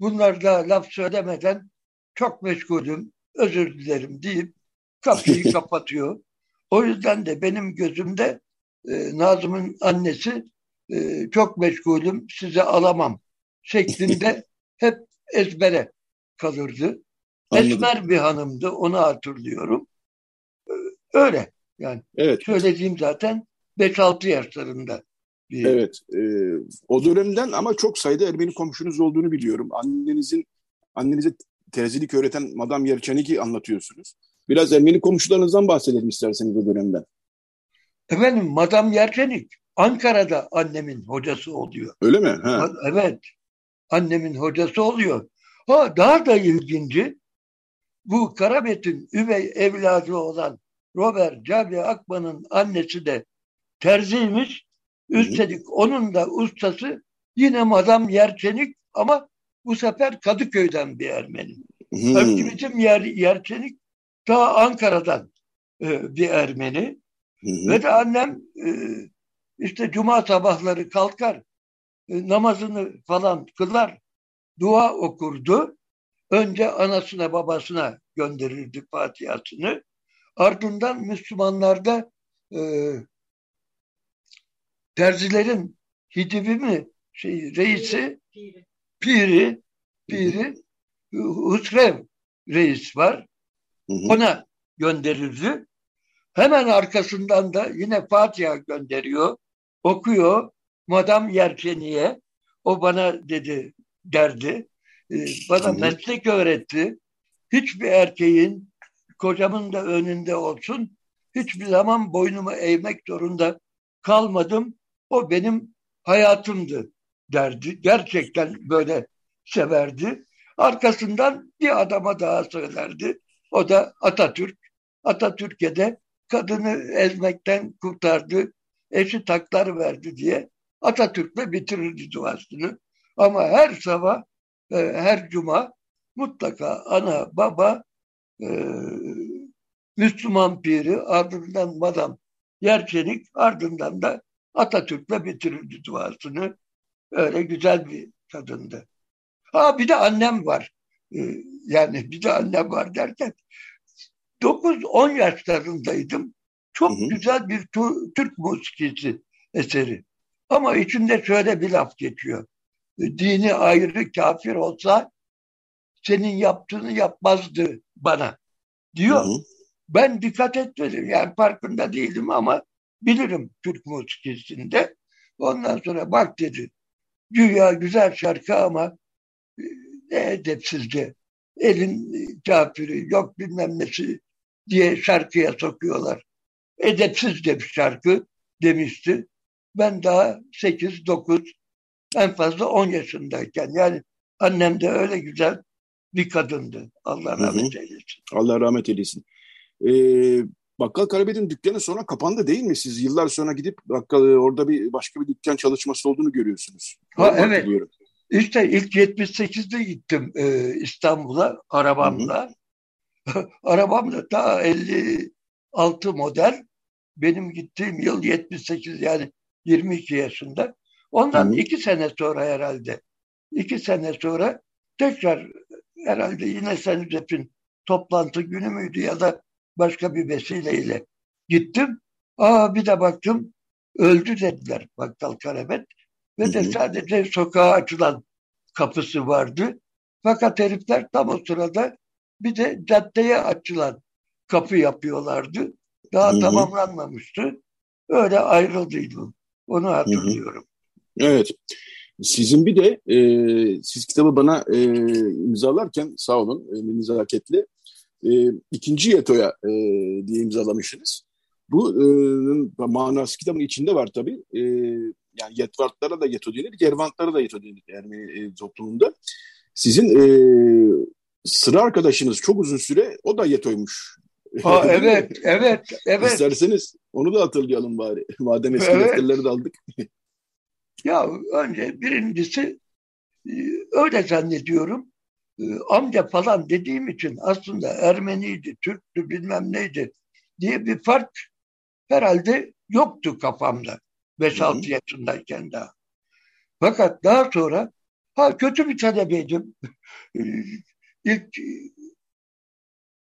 Bunlar da laf söylemeden çok meşgulüm, özür dilerim deyip kapıyı kapatıyor. O yüzden de benim gözümde e, Nazım'ın annesi e, çok meşgulüm, size alamam şeklinde hep ezbere kalırdı. Anladım. Esmer bir hanımdı, onu hatırlıyorum. E, öyle yani. Evet. Söylediğim zaten 5-6 yaşlarında. Bir... Evet. E, o dönemden ama çok sayıda Ermeni komşunuz olduğunu biliyorum. Annenizin annenize terzilik öğreten Madame Yerçanik'i anlatıyorsunuz. Biraz Ermeni komşularınızdan bahsedelim isterseniz o dönemden. Efendim Madame Yerçanik Ankara'da annemin hocası oluyor. Öyle mi? Ha. Evet. Annemin hocası oluyor. Ha daha da ilginci bu Karabet'in üvey evladı olan Robert Cabi Akman'ın annesi de terziymiş. Üstelik onun da ustası yine Madam Yerçenik ama bu sefer Kadıköy'den bir Ermeni. Hmm. Bizim yer, Yerçenik ta Ankara'dan e, bir Ermeni. Hmm. Ve de annem e, işte cuma sabahları kalkar, e, namazını falan kılar, dua okurdu. Önce anasına babasına gönderirdi Fatiha'sını. Ardından Müslümanlarda e, terzilerin hidibi mi şey, reisi piri piri, piri Husrev reis var. Ona gönderildi. Hemen arkasından da yine Fatiha gönderiyor. Okuyor. Madam Yerkeni'ye. O bana dedi derdi. Ee, bana meslek öğretti. Hiçbir erkeğin kocamın da önünde olsun. Hiçbir zaman boynumu eğmek zorunda kalmadım. O benim hayatımdı derdi. Gerçekten böyle severdi. Arkasından bir adama daha söylerdi. O da Atatürk. Atatürk'e de kadını ezmekten kurtardı. Eşi taklar verdi diye Atatürk'le bitirirdi duasını. Ama her sabah, e, her cuma mutlaka ana, baba, e, Müslüman piri, ardından madam Yerçenik, ardından da Atatürk'le bitirirdi duasını. Öyle güzel bir kadındı. Ha bir de annem var. Ee, yani bir de annem var derken 9-10 yaşlarındaydım. Çok hı hı. güzel bir Türk musikisi eseri. Ama içinde şöyle bir laf geçiyor. Dini ayrı kafir olsa senin yaptığını yapmazdı bana diyor. Hı hı. Ben dikkat etmedim. Yani farkında değildim ama bilirim Türk musikisinde. Ondan sonra bak dedi. Güya güzel şarkı ama e, ne edepsizce elin kafiri yok bilmem nesi diye şarkıya sokuyorlar. Edepsizce bir şarkı demişti. Ben daha 8, 9, en fazla 10 yaşındayken yani annem de öyle güzel bir kadındı. Allah rahmet eylesin. Allah rahmet eylesin. Ee, Bakkal Karabet'in dükkanı sonra kapandı değil mi? Siz yıllar sonra gidip bakkal orada bir başka bir dükkan çalışması olduğunu görüyorsunuz. Ha, evet. Biliyorum. İşte ilk 78'de gittim e, İstanbul'a arabamla. arabamla daha 56 model. Benim gittiğim yıl 78 yani 22 yaşında. Ondan Hı-hı. iki sene sonra herhalde. iki sene sonra tekrar herhalde yine Senüzep'in toplantı günü müydü ya da başka bir vesileyle gittim. Aa bir de baktım öldü dediler Bakkal Karabet. Ve de sadece sokağa açılan kapısı vardı. Fakat herifler tam o sırada bir de caddeye açılan kapı yapıyorlardı. Daha Hı-hı. tamamlanmamıştı. Öyle ayrıldıydım. Onu hatırlıyorum. Evet. Sizin bir de e, siz kitabı bana e, imzalarken sağ olun e, nezaketle e, ikinci Yeto'ya e, diye imzalamışsınız. Bu e, manası kitabın içinde var tabii. E, yani Yetvartlara da Yeto denir, Gervantlara da Yeto denir Ermeni e, toplumunda. Sizin e, sıra arkadaşınız çok uzun süre o da Yeto'ymuş. Ha, evet, evet, evet. İsterseniz onu da hatırlayalım bari. Madem eski evet. defterleri de aldık. ya önce birincisi e, öyle zannediyorum. E, amca falan dediğim için aslında Ermeniydi, Türktü bilmem neydi diye bir fark herhalde yoktu kafamda. 5-6 yaşındayken daha. Fakat daha sonra ha kötü bir talebeydim. İlk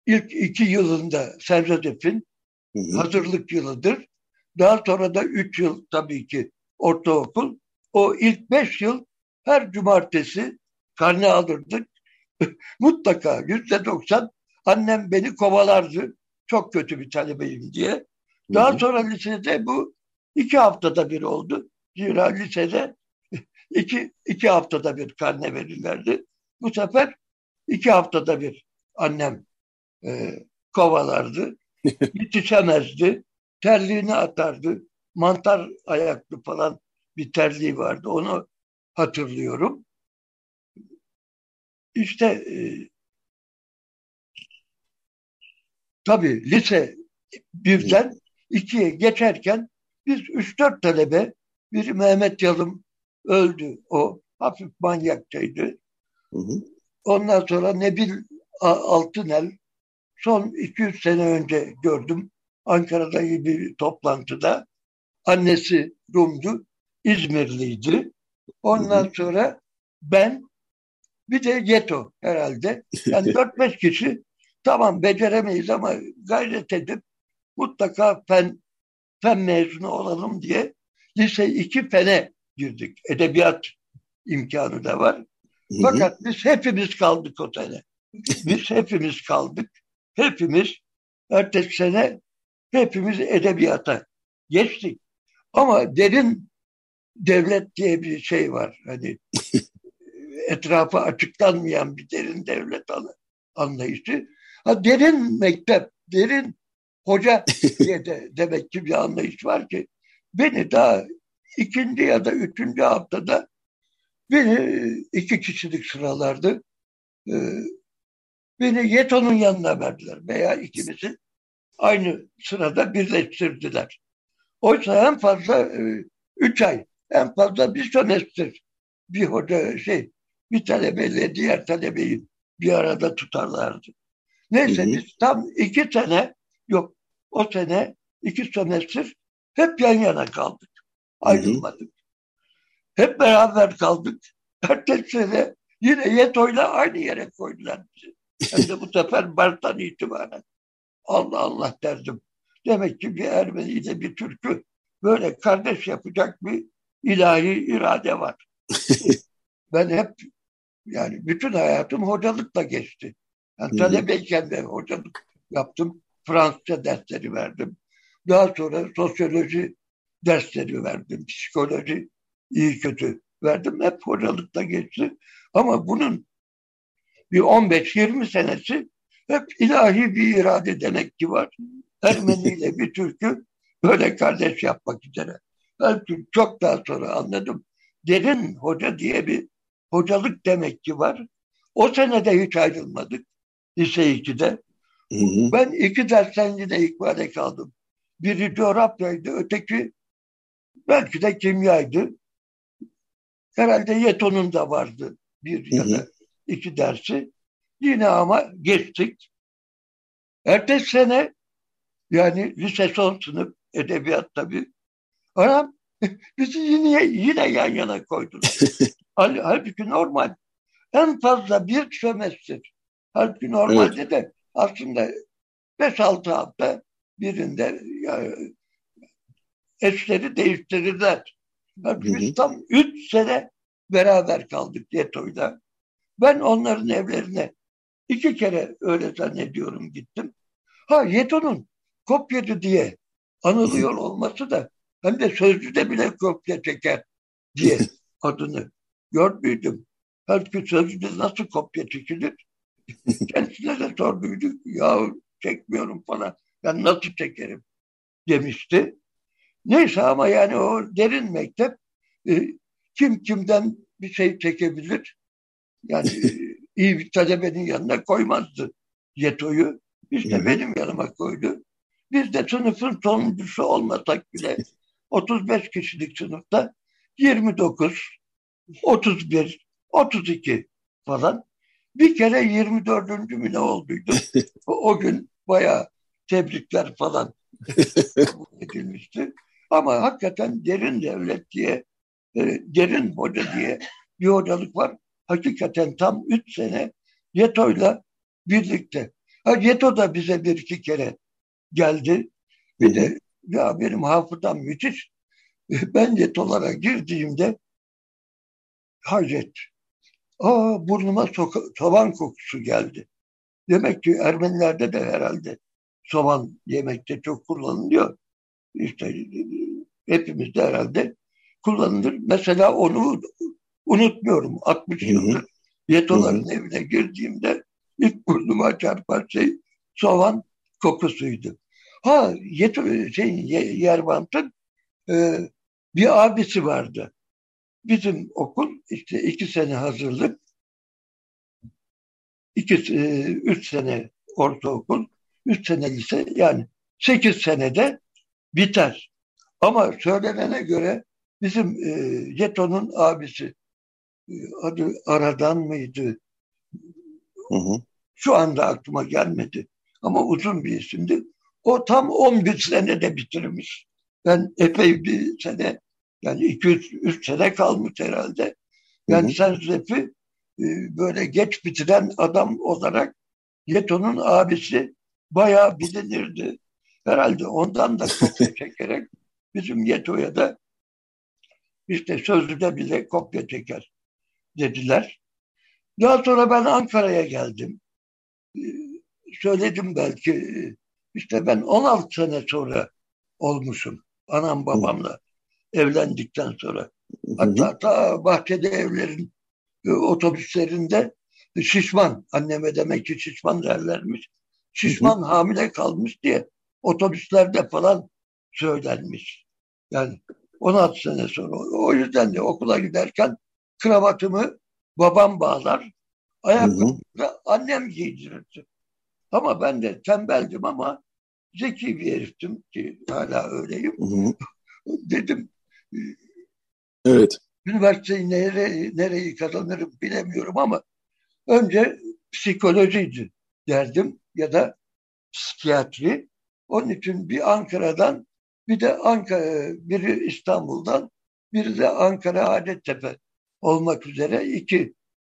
ilk iki yılında Serradef'in hazırlık yılıdır. Daha sonra da üç yıl tabii ki ortaokul. O ilk beş yıl her cumartesi karne alırdık. Mutlaka yüzde doksan annem beni kovalardı. Çok kötü bir talebeyim diye. Daha Hı-hı. sonra lisede bu iki haftada bir oldu. Zira lisede iki, iki haftada bir karne verirlerdi. Bu sefer iki haftada bir annem e, kovalardı. Yetişemezdi. Terliğini atardı. Mantar ayaklı falan bir terliği vardı. Onu hatırlıyorum. İşte e, tabii lise birden ikiye geçerken biz üç dört talebe biri Mehmet Yalım öldü o hafif manyakçaydı. Hı hı. Ondan sonra Nebil Altınel son 200 sene önce gördüm Ankara'da bir toplantıda. Annesi Rum'du, İzmirliydi. Ondan sonra ben bir de Yeto herhalde. Yani 4-5 kişi tamam beceremeyiz ama gayret edip mutlaka fen, fen mezunu olalım diye lise 2 fene girdik. Edebiyat imkanı da var. Fakat biz hepimiz kaldık o sene. Biz hepimiz kaldık. Hepimiz ertesi sene hepimiz edebiyata geçtik. Ama derin devlet diye bir şey var. Hani etrafı açıklanmayan bir derin devlet anlayışı. Ha, derin mektep, derin hoca diye de demek ki bir anlayış var ki beni daha ikinci ya da üçüncü haftada beni iki kişilik sıralardı. Ee, beni Yeto'nun yanına verdiler veya ikimizi aynı sırada birleştirdiler. Oysa en fazla e, üç ay, en fazla bir sömestr bir hoca şey bir talebeyle diğer talebeyi bir arada tutarlardı. Neyse hı hı. biz tam iki sene yok o sene iki sömestr hep yan yana kaldık. Ayrılmadık. Hı hı. Hep beraber kaldık. Ertesi sene yine Yeto'yla aynı yere koydular bizi. Hem de bu sefer Bart'tan itibaren. Allah Allah derdim. Demek ki bir Ermeni ile bir Türk'ü böyle kardeş yapacak bir ilahi irade var. ben hep yani bütün hayatım hocalıkla geçti. Yani talebeyken de hocalık yaptım. Fransızca dersleri verdim. Daha sonra sosyoloji dersleri verdim. Psikoloji iyi kötü verdim. Hep hocalıkla geçti. Ama bunun bir 15-20 senesi hep ilahi bir irade demek ki var. Ermeni ile bir Türk'ü böyle kardeş yapmak üzere. Belki çok daha sonra anladım. Derin hoca diye bir hocalık demek ki var. O senede hiç ayrılmadık. Lise 2'de. Hı hı. Ben iki dersten yine ikbale kaldım. Biri coğrafyaydı, öteki belki de kimyaydı. Herhalde Yeto'nun da vardı bir ya da iki dersi. Yine ama geçtik. Ertesi sene yani lise son sınıf edebiyat tabii. Anam bizi yine, yine yan yana koydular. Halbuki normal. En fazla bir sömestr. Halbuki normalde evet. de aslında 5-6 hafta birinde yani, eşleri değiştirirler. Halbuki biz tam 3 sene beraber kaldık Yeto'yla. Ben onların evlerine iki kere öyle zannediyorum gittim. Ha Yeto'nun kopyacı diye anılıyor olması da hem de sözlüde bile kopya çeker diye adını görmüydüm. Halbuki sözlüde nasıl kopya çekilir? Kendisine de sorduyduk. Ya çekmiyorum falan. Ben nasıl çekerim? demişti. Neyse ama yani o derin mektep e, kim kimden bir şey çekebilir. Yani e, iyi bir talebenin yanına koymazdı Yeto'yu. İşte benim yanıma koydu. Biz de sınıfın sonuncusu olmasak bile 35 kişilik sınıfta 29, 31, 32 falan. Bir kere 24. mü ne olduydu? o gün bayağı tebrikler falan edilmişti. Ama hakikaten derin devlet diye, e, derin hoca diye bir hocalık var. Hakikaten tam üç sene Yeto'yla birlikte. Ha, Yeto da bize bir iki kere geldi. Bir de ya benim hafızam müthiş. Ben Yeto'lara girdiğimde Hacet. Aa burnuma soğan kokusu geldi. Demek ki Ermenilerde de herhalde soğan yemekte çok kullanılıyor. İşte hepimizde herhalde kullanılır. Mesela onu unutmuyorum. 60 yıldır Yetoların evine girdiğimde ilk burnuma çarpan şey soğan kokusuydu. Ha Yeto, şey, Yerbant'ın e, bir abisi vardı. Bizim okul işte iki sene hazırlık, iki, e, üç sene ortaokul, üç sene lise yani sekiz senede biter. Ama söylenene göre bizim e, Yeto'nun abisi e, adı Aradan mıydı? Hı hı. Şu anda aklıma gelmedi. Ama uzun bir isimdi. O tam 11 senede bitirmiş. Ben epey bir sene yani 200-3 sene kalmış herhalde. Yani Sensefi e, böyle geç bitiren adam olarak Yeto'nun abisi bayağı bilinirdi. Herhalde ondan da kopya çekerek bizim Yeto'ya da işte sözlüde bile kopya çeker dediler. Daha sonra ben Ankara'ya geldim. Söyledim belki işte ben 16 sene sonra olmuşum anam babamla evlendikten sonra. Hatta ta bahçede evlerin e, otobüslerinde şişman, anneme demek ki şişman derlermiş. Şişman hamile kalmış diye otobüslerde falan söylenmiş. Yani 16 sene sonra. O yüzden de okula giderken kravatımı babam bağlar, ayakkabımı annem giydirirdi. Ama ben de tembeldim ama zeki bir heriftim ki hala öyleyim. Hı hı. Dedim Evet. Üniversiteyi nere, nereyi kazanırım bilemiyorum ama önce psikolojiydi derdim ya da psikiyatri. Onun için bir Ankara'dan bir de Ankara, biri İstanbul'dan biri de Ankara Hacettepe olmak üzere iki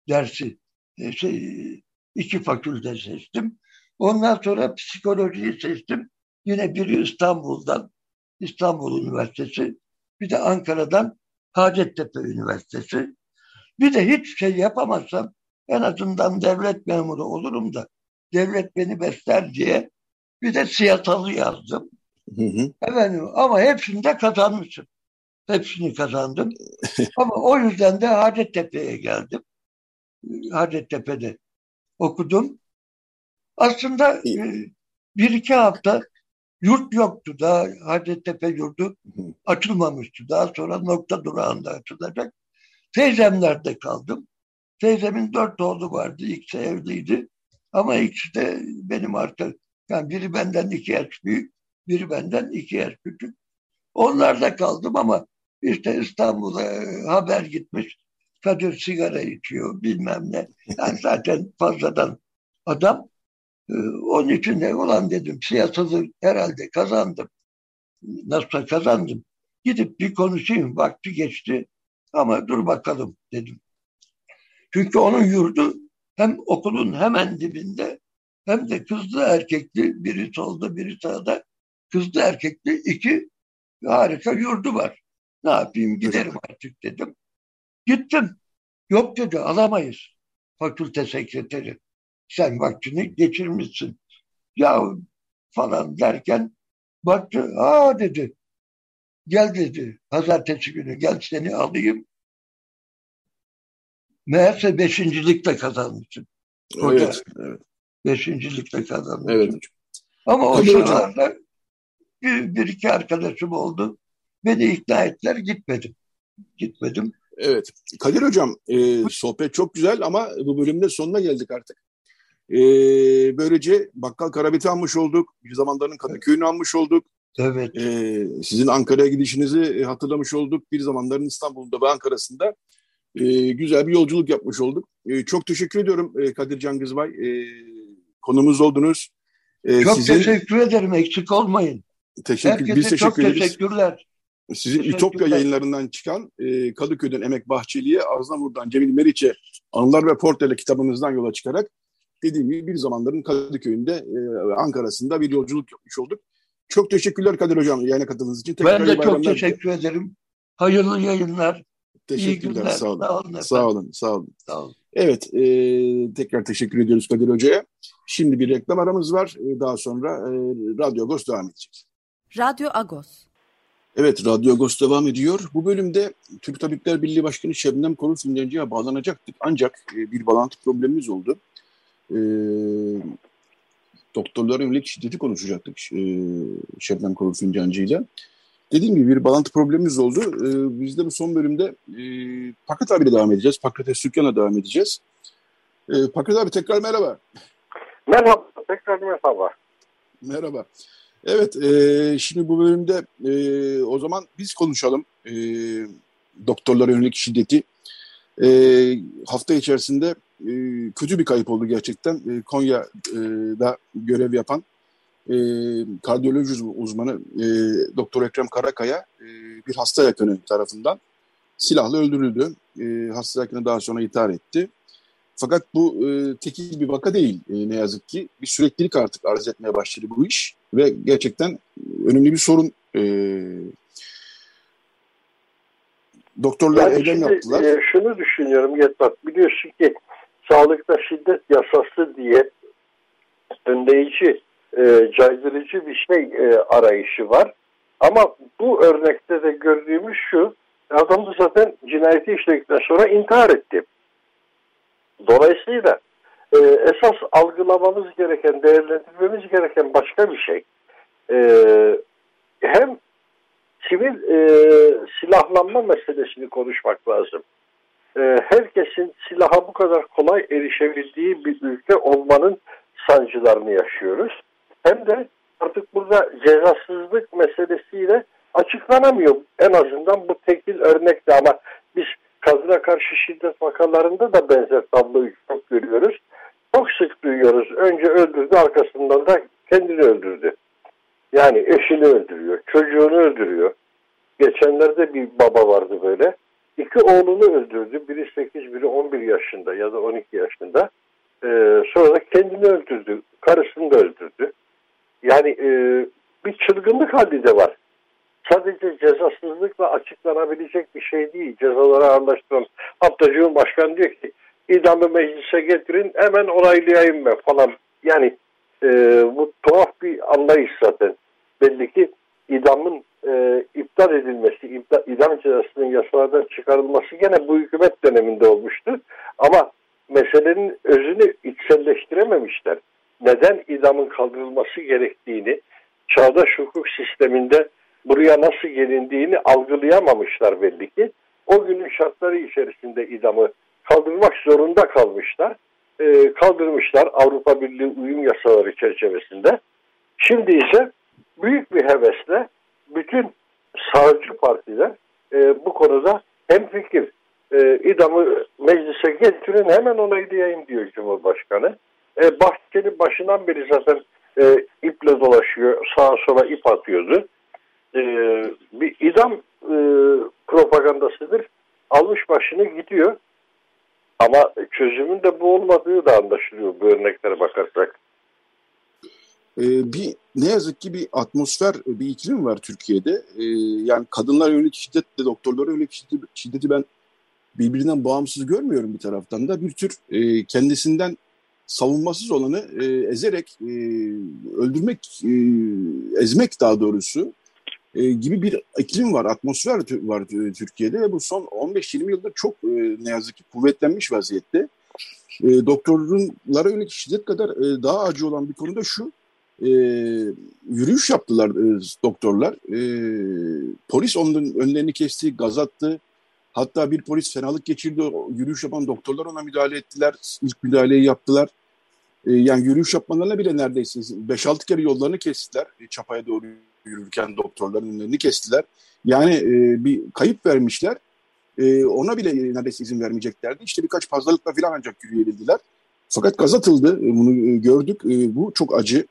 dersi e, şey, iki fakülte seçtim. Ondan sonra psikolojiyi seçtim. Yine biri İstanbul'dan, İstanbul Üniversitesi, bir de Ankara'dan Hacettepe Üniversitesi. Bir de hiç şey yapamazsam en azından devlet memuru olurum da devlet beni besler diye bir de siyasalı yazdım. Hı hı. Efendim, ama hepsini de kazanmışım. Hepsini kazandım. ama o yüzden de Hacettepe'ye geldim. Hacettepe'de okudum. Aslında e, bir iki hafta Yurt yoktu daha Hacettepe yurdu açılmamıştı. Daha sonra nokta durağında açılacak. Teyzemlerde kaldım. Teyzemin dört oğlu vardı. İkisi evliydi. Ama ikisi de benim artık yani biri benden iki yaş büyük, biri benden iki yaş küçük. Onlarda kaldım ama işte İstanbul'a haber gitmiş. Kadir sigara içiyor bilmem ne. Yani zaten fazladan adam. Ee, onun için de ulan dedim siyasası herhalde kazandım. Nasıl kazandım? Gidip bir konuşayım vakti geçti ama dur bakalım dedim. Çünkü onun yurdu hem okulun hemen dibinde hem de kızlı erkekli biri solda biri sağda kızlı erkekli iki harika yurdu var. Ne yapayım giderim artık dedim. Gittim. Yok dedi alamayız. Fakülte sekreteri sen vaktini geçirmişsin. Ya falan derken baktı, aa dedi, gel dedi, pazartesi günü gel seni alayım. Meğerse beşincilikle kazanmışsın. Evet, evet. Beşincilikle kazanmışsın. Evet Ama o sıralarda bir, bir iki arkadaşım oldu. Beni ikna ettiler gitmedim. Gitmedim. Evet. Kadir Hocam e, sohbet çok güzel ama bu bölümde sonuna geldik artık. E, böylece Bakkal Karabet'i almış olduk. Bir zamanların Kadıköy'ünü almış olduk. Evet. E, sizin Ankara'ya gidişinizi hatırlamış olduk. Bir zamanların İstanbul'da ve Ankara'sında e, güzel bir yolculuk yapmış olduk. E, çok teşekkür ediyorum e, Kadir Can Gızbay. E, konumuz oldunuz. E, çok sizin... teşekkür ederim. Eksik olmayın. Teşekkür, Herkese biz teşekkür çok ederiz. teşekkürler. Sizin Ütopya yayınlarından çıkan e, Kadıköy'den Emek Bahçeli'ye, Aznavur'dan Cemil Meriç'e Anılar ve Portre'le kitabınızdan yola çıkarak dediğim gibi bir zamanların Kadıköy'ünde, e, Ankara'sında bir yolculuk yapmış olduk. Çok teşekkürler Kadir Hocam yayına katıldığınız için. Tekrar ben de çok teşekkür ederim. Hayırlı yayınlar. Teşekkürler. Sağ olun. Sağ olun. Sağ olun. Sağ olun. Sağ olun. Evet, e, tekrar teşekkür ediyoruz Kadir Hoca'ya. Şimdi bir reklam aramız var. E, daha sonra e, Radyo Agos devam edecek. Radyo Agos. Evet, Radyo Agos devam ediyor. Bu bölümde Türk Tabipler Birliği Başkanı Şebnem Korur Fincancı'ya bağlanacaktık. Ancak e, bir bağlantı problemimiz oldu. E, doktorlara yönelik şiddeti konuşacaktık e, Şebnem Korur Fincancı'yla. Dediğim gibi bir bağlantı problemimiz oldu. Ee, biz de bu son bölümde e, Pakrat abiyle devam edeceğiz. Pakrat Sükkan'la devam edeceğiz. Ee, Pakrat abi tekrar merhaba. Merhaba, tekrar merhaba. Merhaba. Evet, e, şimdi bu bölümde e, o zaman biz konuşalım e, doktorlara yönelik şiddeti. E, hafta içerisinde e, kötü bir kayıp oldu gerçekten. E, Konya'da görev yapan e, kardiyoloji uzmanı e, Doktor Ekrem Karakaya e, bir hasta yakını tarafından silahla öldürüldü. E, hasta yakını daha sonra intihar etti. Fakat bu e, tekil bir vaka değil e, ne yazık ki. Bir süreklilik artık arz etmeye başladı bu iş ve gerçekten önemli bir sorun. E, doktorlar yani eylem yaptılar. E, şunu düşünüyorum Yetvat, biliyorsun ki sağlıkta şiddet yasası diye önleyici e, caydırıcı bir şey e, arayışı var. Ama bu örnekte de gördüğümüz şu, adam da zaten cinayeti işledikten sonra intihar etti. Dolayısıyla e, esas algılamamız gereken, değerlendirmemiz gereken başka bir şey. E, hem sivil e, silahlanma meselesini konuşmak lazım. E, herkesin silaha bu kadar kolay erişebildiği bir ülke olmanın sancılarını yaşıyoruz hem de artık burada cezasızlık meselesiyle açıklanamıyor. En azından bu tekil örnekte ama biz kadına karşı şiddet vakalarında da benzer tabloyu çok görüyoruz. Çok sık duyuyoruz. Önce öldürdü arkasından da kendini öldürdü. Yani eşini öldürüyor, çocuğunu öldürüyor. Geçenlerde bir baba vardı böyle. İki oğlunu öldürdü. Biri 8, biri 11 yaşında ya da 12 yaşında. Ee, sonra da kendini öldürdü. Karısını da öldürdü. Yani e, bir çılgınlık halinde de var. Sadece cezasızlıkla açıklanabilecek bir şey değil. Cezaları ağırlaştıran hatta Cumhurbaşkanı diyor ki idamı meclise getirin hemen onaylayayım ben falan. Yani e, bu tuhaf bir anlayış zaten. Belli ki idamın e, iptal edilmesi, iptal, idam cezasının yasalardan çıkarılması gene bu hükümet döneminde olmuştu. Ama meselenin özünü içselleştirememişler neden idamın kaldırılması gerektiğini, çağdaş hukuk sisteminde buraya nasıl gelindiğini algılayamamışlar belli ki. O günün şartları içerisinde idamı kaldırmak zorunda kalmışlar. E, kaldırmışlar Avrupa Birliği uyum yasaları çerçevesinde. Şimdi ise büyük bir hevesle bütün sağcı partiler e, bu konuda hem fikir e, idamı meclise getirin hemen onaylayayım diyor Cumhurbaşkanı. E, Bahçeli başından beri zaten e, iple dolaşıyor, sağa sola ip atıyordu. E, bir idam e, propagandasıdır. Almış başını gidiyor. Ama çözümün de bu olmadığı da anlaşılıyor bu örneklere bakarsak. Ee, bir ne yazık ki bir atmosfer, bir iklim var Türkiye'de. Ee, yani kadınlar yönelik şiddetle doktorlara yönelik şiddeti, ben birbirinden bağımsız görmüyorum bir taraftan da. Bir tür e, kendisinden savunmasız olanı e, ezerek, e, öldürmek, e, ezmek daha doğrusu e, gibi bir iklim var, atmosfer var Türkiye'de ve bu son 15-20 yılda çok e, ne yazık ki kuvvetlenmiş vaziyette. E, doktorlara yönelik şiddet kadar e, daha acı olan bir konu da şu, e, yürüyüş yaptılar e, doktorlar. E, polis onun önlerini kesti, gaz attı. Hatta bir polis fenalık geçirdi. Yürüyüş yapan doktorlar ona müdahale ettiler. İlk müdahaleyi yaptılar. E, yani yürüyüş yapmalarına bile neredeyse 5-6 kere yollarını kestiler. E, çapaya doğru yürürken doktorların önlerini kestiler. Yani e, bir kayıp vermişler. E, ona bile neredeyse izin vermeyeceklerdi. İşte birkaç fazlalıkla falan ancak yürüyebildiler. Fakat gaz atıldı. E, bunu e, gördük. E, bu çok acı.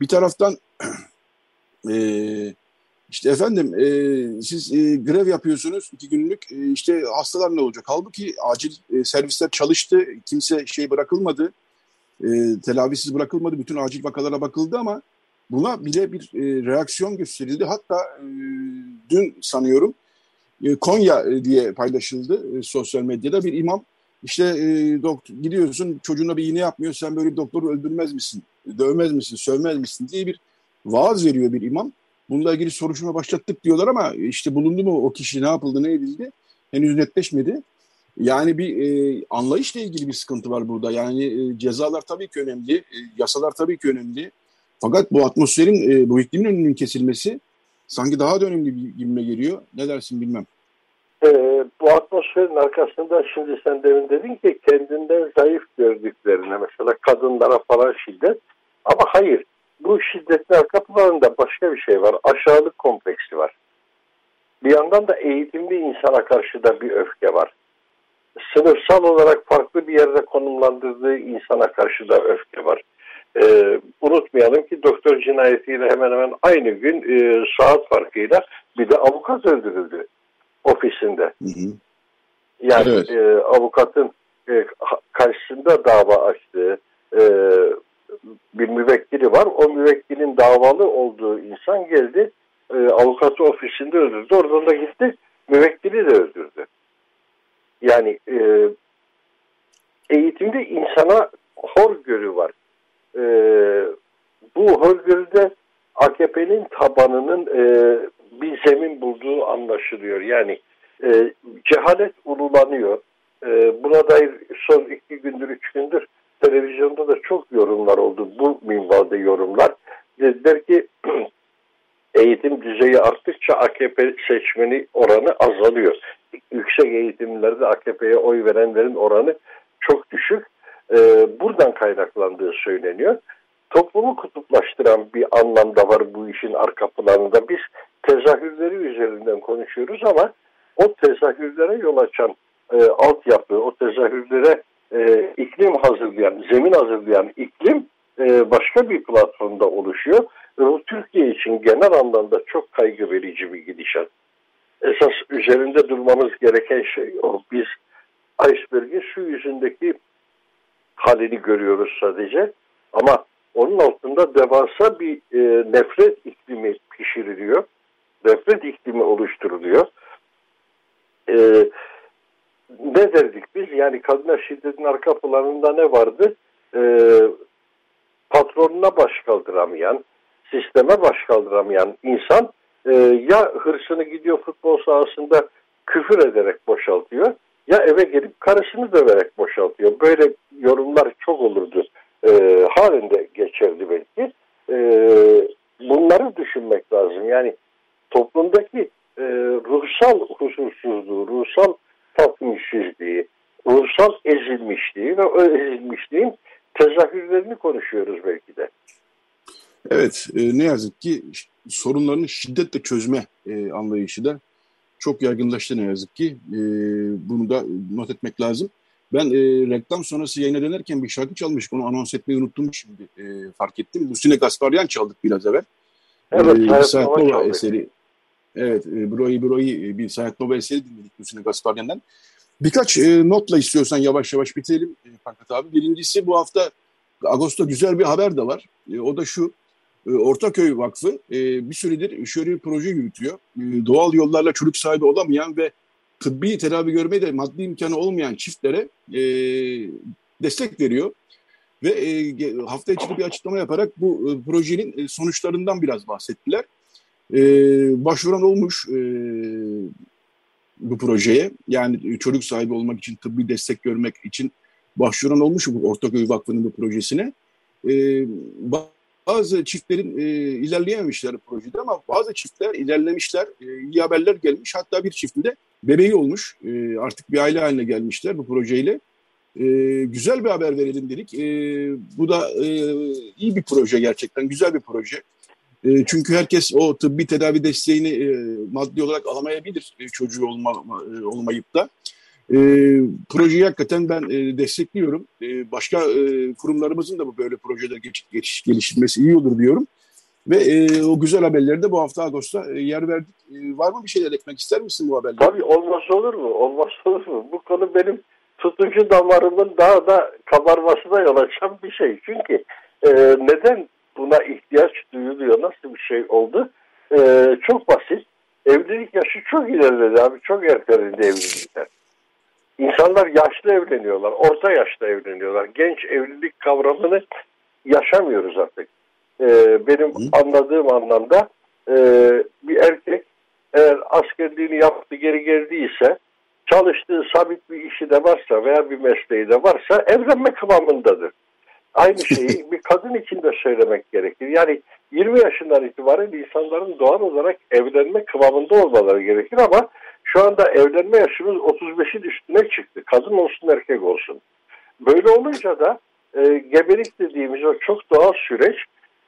Bir taraftan e, işte efendim e, siz e, grev yapıyorsunuz iki günlük e, işte hastalar ne olacak? Halbuki acil e, servisler çalıştı. Kimse şey bırakılmadı. E, telafisiz bırakılmadı. Bütün acil vakalara bakıldı ama buna bile bir e, reaksiyon gösterildi. Hatta e, dün sanıyorum e, Konya e, diye paylaşıldı e, sosyal medyada bir imam işte e, doktor, gidiyorsun çocuğuna bir iğne yapmıyor sen böyle bir doktoru öldürmez misin, dövmez misin, sövmez misin diye bir vaaz veriyor bir imam. Bununla ilgili soruşturma başlattık diyorlar ama işte bulundu mu o kişi ne yapıldı ne edildi henüz netleşmedi. Yani bir e, anlayışla ilgili bir sıkıntı var burada. Yani e, cezalar tabii ki önemli, e, yasalar tabii ki önemli. Fakat bu atmosferin, e, bu iklimin önünün kesilmesi sanki daha da önemli bir gibime geliyor. Ne dersin bilmem. Ee, bu atmosferin arkasında şimdi sen demin dedin ki kendinden zayıf gördüklerine mesela kadınlara falan şiddet. Ama hayır bu şiddetin arka planında başka bir şey var. Aşağılık kompleksi var. Bir yandan da eğitimli insana karşı da bir öfke var. Sınıfsal olarak farklı bir yerde konumlandırdığı insana karşı da öfke var. Ee, unutmayalım ki doktor cinayetiyle hemen hemen aynı gün e, saat farkıyla bir de avukat öldürüldü ofisinde. Hı hı. Yani evet. e, avukatın e, karşısında dava açtığı e, bir müvekkili var. O müvekkilin davalı olduğu insan geldi e, avukatı ofisinde öldürdü. Oradan da gitti müvekkili de öldürdü. Yani e, eğitimde insana horgörü var. E, bu horgörüde AKP'nin tabanının e, bir zemin bulduğu anlaşılıyor. Yani e, cehalet ululanıyor. E, buna dair son iki gündür, üç gündür televizyonda da çok yorumlar oldu. Bu minvalde yorumlar. Dediler ki eğitim düzeyi arttıkça AKP seçmeni oranı azalıyor. Yüksek eğitimlerde AKP'ye oy verenlerin oranı çok düşük. E, buradan kaynaklandığı söyleniyor. Toplumu kutuplaştıran bir anlamda var bu işin arka planında. Biz tezahürleri üzerinden konuşuyoruz ama o tezahürlere yol açan e, altyapı, o tezahürlere e, iklim hazırlayan, zemin hazırlayan iklim e, başka bir platformda oluşuyor. Ve bu Türkiye için genel anlamda çok kaygı verici bir gidişat. Esas üzerinde durmamız gereken şey o. Biz iceberg'in su yüzündeki halini görüyoruz sadece. Ama onun altında devasa bir e, nefret iklimi pişiriliyor nefret iklimi oluşturuluyor. Ee, ne derdik biz? Yani kadına şiddetin arka planında ne vardı? Ee, patronuna baş kaldıramayan, sisteme baş kaldıramayan insan e, ya hırsını gidiyor futbol sahasında küfür ederek boşaltıyor ya eve gelip karısını döverek boşaltıyor. Böyle yorumlar çok olurdu. E, halinde geçerli belki. E, bunları düşünmek lazım. Yani toplumdaki e, ruhsal huzursuzluğu, ruhsal tatminsizliği, ruhsal ezilmişliği ve o ezilmişliğin tezahürlerini konuşuyoruz belki de. Evet, e, ne yazık ki sorunlarını şiddetle çözme e, anlayışı da çok yaygınlaştı ne yazık ki. E, bunu da not etmek lazım. Ben e, reklam sonrası yayına dönerken bir şarkı çalmıştık. Onu anons etmeyi unuttum şimdi e, fark ettim. Lucine Gasparyan çaldık biraz evvel. Evet, e, Saat Nova eseri. Evet, e, Bro'yu Bro'yu e, bir Saat Nova eseri dinledik Lucine Gasparyan'dan. Birkaç e, notla istiyorsan yavaş yavaş bitirelim e, Fakat abi. Birincisi bu hafta Ağustos'ta güzel bir haber de var. E, o da şu. E, Ortaköy Vakfı e, bir süredir şöyle bir proje yürütüyor. E, doğal yollarla çocuk sahibi olamayan ve tıbbi tedavi görmeye de maddi imkanı olmayan çiftlere e, destek veriyor. Ve e, hafta içinde bir açıklama yaparak bu e, projenin e, sonuçlarından biraz bahsettiler. E, başvuran olmuş e, bu projeye. Yani çocuk sahibi olmak için, tıbbi destek görmek için başvuran olmuş bu Ortaköy Vakfı'nın bu projesine. E, bazı çiftlerin e, ilerleyememişler projede ama bazı çiftler ilerlemişler. E, iyi haberler gelmiş. Hatta bir çiftinde bebeği olmuş. E, artık bir aile haline gelmişler bu projeyle. E, güzel bir haber verelim dedik. E, bu da e, iyi bir proje gerçekten. Güzel bir proje. E, çünkü herkes o tıbbi tedavi desteğini e, maddi olarak alamayabilir e, çocuğu olma, e, olmayıp da. E, projeyi hakikaten ben e, destekliyorum. E, başka e, kurumlarımızın da bu böyle projeler geç, geç, geliştirmesi iyi olur diyorum. Ve e, o güzel haberleri de bu hafta Ağustos'ta e, yer verdik. E, var mı bir şeyler ekmek ister misin bu haberlere? Tabii olmaz olur mu? Olmaz olur mu? Bu konu benim tutucu damarımın daha da kabarmasına yol açan bir şey. Çünkü e, neden buna ihtiyaç duyuluyor? Nasıl bir şey oldu? E, çok basit. Evlilik yaşı çok ilerledi abi. Çok ertelendi evlilikler. İnsanlar yaşlı evleniyorlar, orta yaşta evleniyorlar. Genç evlilik kavramını yaşamıyoruz artık. Ee, benim anladığım anlamda e, bir erkek eğer askerliğini yaptı geri geldiyse çalıştığı sabit bir işi de varsa veya bir mesleği de varsa evlenme kıvamındadır. Aynı şeyi bir kadın için de söylemek gerekir. Yani 20 yaşından itibaren insanların doğal olarak evlenme kıvamında olmaları gerekir ama şu anda evlenme yaşımız 35'in üstüne çıktı. Kadın olsun erkek olsun. Böyle olunca da e, gebelik dediğimiz o çok doğal süreç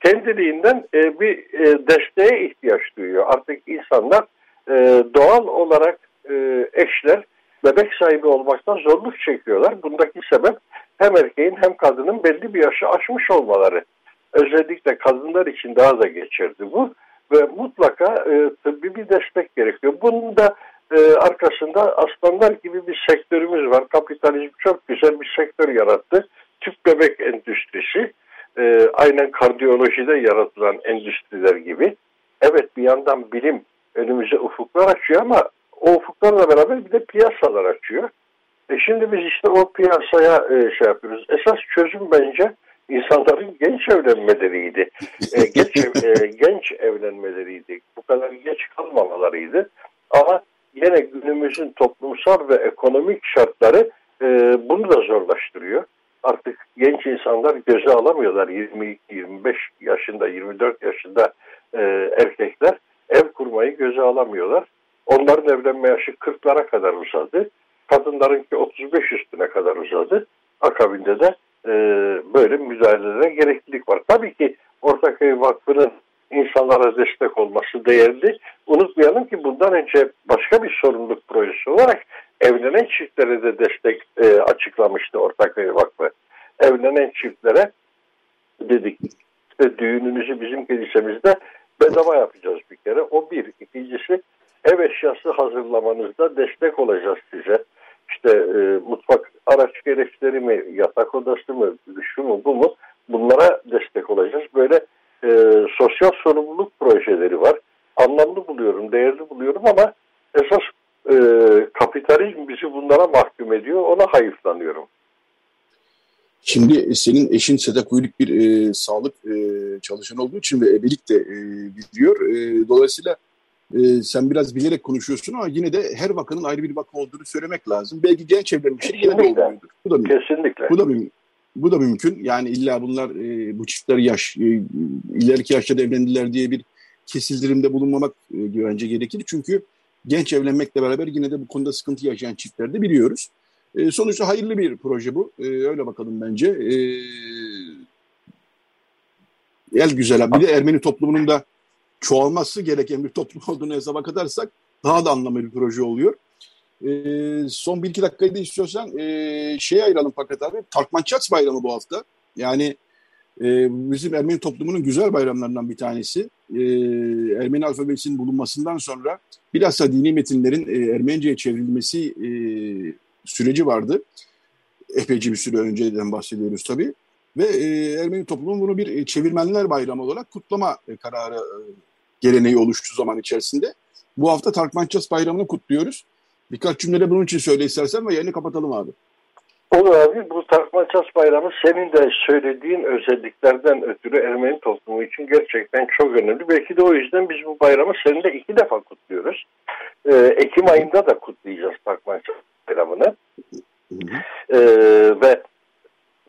kendiliğinden e, bir e, desteğe ihtiyaç duyuyor. Artık insanlar e, doğal olarak e, eşler bebek sahibi olmaktan zorluk çekiyorlar. Bundaki sebep hem erkeğin hem kadının belli bir yaşı aşmış olmaları. Özellikle kadınlar için daha da geçerli bu ve mutlaka e, tıbbi bir destek gerekiyor. Bunun da e, arkasında aslanlar gibi bir sektörümüz var. Kapitalizm çok güzel bir sektör yarattı. Tüp bebek endüstrisi. E, aynen kardiyolojide yaratılan endüstriler gibi. Evet bir yandan bilim önümüze ufuklar açıyor ama o ufuklarla beraber bir de piyasalar açıyor. E şimdi biz işte o piyasaya e, şey yapıyoruz. Esas çözüm bence insanların genç evlenmeleriydi. E, geç, e, genç evlenmeleriydi. Bu kadar geç kalmamalarıydı. Ama yine günümüzün toplumsal ve ekonomik şartları e, bunu da zorlaştırıyor. Artık genç insanlar göze alamıyorlar 22-25 yaşında, 24 yaşında e, erkekler ev kurmayı göze alamıyorlar. Onların evlenme yaşı 40'lara kadar uzadı. Kadınlarınki 35 üstüne kadar uzadı. Akabinde de e, böyle müdahalelere gereklilik var. Tabii ki Ortaköy Vakfı'nın insanlara destek olması değerli. Unutmayalım ki bundan önce başka bir sorumluluk projesi olarak evlenen çiftlere de destek e, açıklamıştı Ortaköy Vakfı. Evlenen çiftlere dedik işte düğününüzü bizim kilisemizde bedava yapacağız bir kere. O bir. İkincisi ev eşyası hazırlamanızda destek olacağız size. İşte e, mutfak araç gereçleri mi, yatak odası mı, şu mu bu mu bunlara destek olacağız. Böyle e, sosyal sorumluluk projeleri var. Anlamlı buluyorum, değerli buluyorum ama esas e, kapitalizm bizi bunlara mahkum ediyor. Ona hayıflanıyorum. Şimdi senin eşin Sedak Uyuluk bir e, sağlık e, çalışanı olduğu için ve ebelik de e, biliyor. E, dolayısıyla e, sen biraz bilerek konuşuyorsun ama yine de her vakanın ayrı bir vaka olduğunu söylemek lazım. Belki genç evlenmişler yine de olmuyordur. Bu da Kesinlikle. Bu da mümkün. Bu da mümkün. Yani illa bunlar e, bu çiftler yaş, e, ileriki yaşta evlendiler diye bir kesildirimde bulunmamak e, bence gerekir. Çünkü genç evlenmekle beraber yine de bu konuda sıkıntı yaşayan çiftler de biliyoruz. E, sonuçta hayırlı bir proje bu. E, öyle bakalım bence. E, el güzel. Bir de Ermeni toplumunun da çoğalması gereken bir toplum olduğunu hesaba katarsak daha da anlamlı bir proje oluyor. E, son bir iki dakikayı da istiyorsan e, şeye ayıralım Fakat abi. Tarkmançats bayramı bu hafta. Yani e, bizim Ermeni toplumunun güzel bayramlarından bir tanesi. E, Ermeni alfabesinin bulunmasından sonra bilhassa dini metinlerin e, Ermenice'ye çevrilmesi e, süreci vardı. Epeyce bir süre önceden bahsediyoruz tabii. Ve e, Ermeni toplumun bunu bir e, çevirmenler bayramı olarak kutlama e, kararı e, geleneği oluştu zaman içerisinde. Bu hafta Tarkmanças bayramını kutluyoruz. Birkaç cümlede bunun için söyle istersen ve yayını kapatalım abi. Olur abi. Bu Tarkmanças bayramı senin de söylediğin özelliklerden ötürü Ermeni toplumu için gerçekten çok önemli. Belki de o yüzden biz bu bayramı seninle iki defa kutluyoruz. Ee, Ekim ayında da kutlayacağız Tarkmanças bayramını. Ee, ve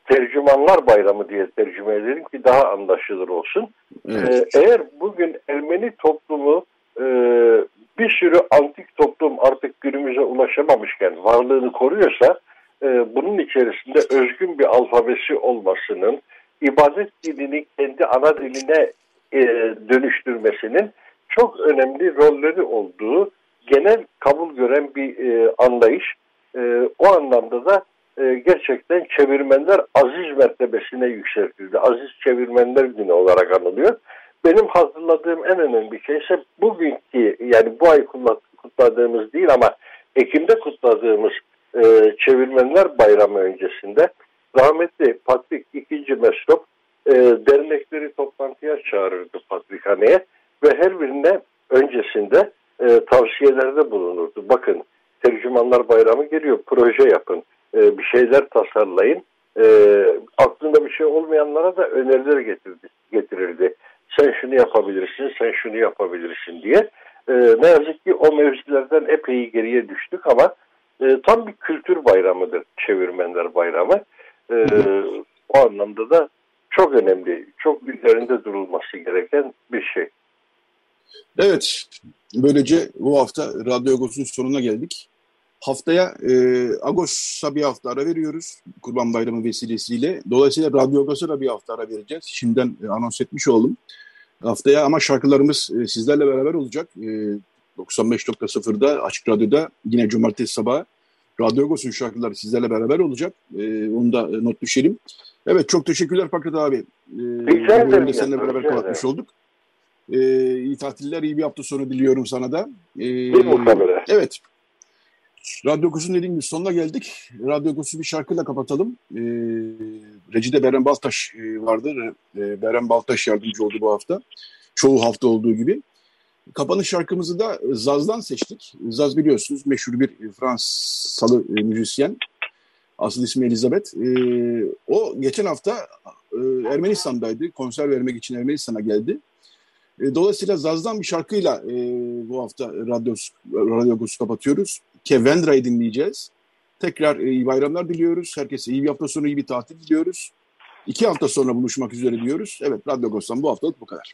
Tercümanlar Bayramı diye tercüme edelim ki daha anlaşılır olsun. Evet. Ee, eğer bugün Ermeni toplumu e, bir sürü antik toplum artık günümüze ulaşamamışken varlığını koruyorsa e, bunun içerisinde özgün bir alfabesi olmasının, ibadet dilini kendi ana diline e, dönüştürmesinin çok önemli rolleri olduğu genel kabul gören bir e, anlayış. E, o anlamda da e, gerçekten çevirmenler aziz mertebesine yükseltildi. Aziz çevirmenler günü olarak anılıyor. Benim hazırladığım en önemli şey ise bugünkü yani bu ay kutladığımız değil ama Ekim'de kutladığımız e, çevirmenler bayramı öncesinde rahmetli Patrik II. Mesrop e, dernekleri toplantıya çağırırdı Patrikhane'ye ve her birine öncesinde e, tavsiyelerde bulunurdu. Bakın tercümanlar bayramı geliyor proje yapın e, bir şeyler tasarlayın. E, aklında bir şey olmayanlara da öneriler getirdi, getirirdi. Sen şunu yapabilirsin, sen şunu yapabilirsin diye. E, ne yazık ki o mevzilerden epey geriye düştük ama e, tam bir kültür bayramıdır çevirmenler bayramı. E, o anlamda da çok önemli, çok üzerinde durulması gereken bir şey. Evet, böylece bu hafta Radyo Agos'un sonuna geldik. Haftaya e, Agos'a bir hafta ara veriyoruz Kurban Bayramı vesilesiyle. Dolayısıyla Radyo Agos'a bir hafta ara vereceğiz. Şimdiden e, anons etmiş olalım. Haftaya ama şarkılarımız e, sizlerle beraber olacak. E, 95.0'da Açık Radyo'da yine cumartesi sabahı Radyo Agos'un şarkıları sizlerle beraber olacak. E, onu da e, not düşelim. Evet çok teşekkürler Fakret abi. E, Rica ederim. Seninle beraber kapatmış olduk. E, iyi tatiller, iyi bir hafta sonu diliyorum sana da. E, evet. Radyo Kuş'un dediğim gibi sonuna geldik. Radyo Kuş'u bir şarkıyla kapatalım. Ee, Recide Beren Baltaş e, vardı. Ee, Beren Baltaş yardımcı oldu bu hafta. Çoğu hafta olduğu gibi. Kapanış şarkımızı da Zaz'dan seçtik. Zaz biliyorsunuz meşhur bir Fransalı e, müzisyen. Asıl ismi Elizabeth. Ee, o geçen hafta e, Ermenistan'daydı. Konser vermek için Ermenistan'a geldi. E, dolayısıyla Zaz'dan bir şarkıyla e, bu hafta radyo, radyo kapatıyoruz. Kevendra'yı dinleyeceğiz. Tekrar e, iyi bayramlar diliyoruz. Herkese iyi bir hafta sonu, iyi bir tatil diliyoruz. İki hafta sonra buluşmak üzere diyoruz. Evet, Radyo Agos'tan bu haftalık bu kadar.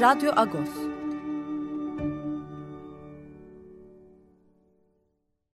Radyo Agos.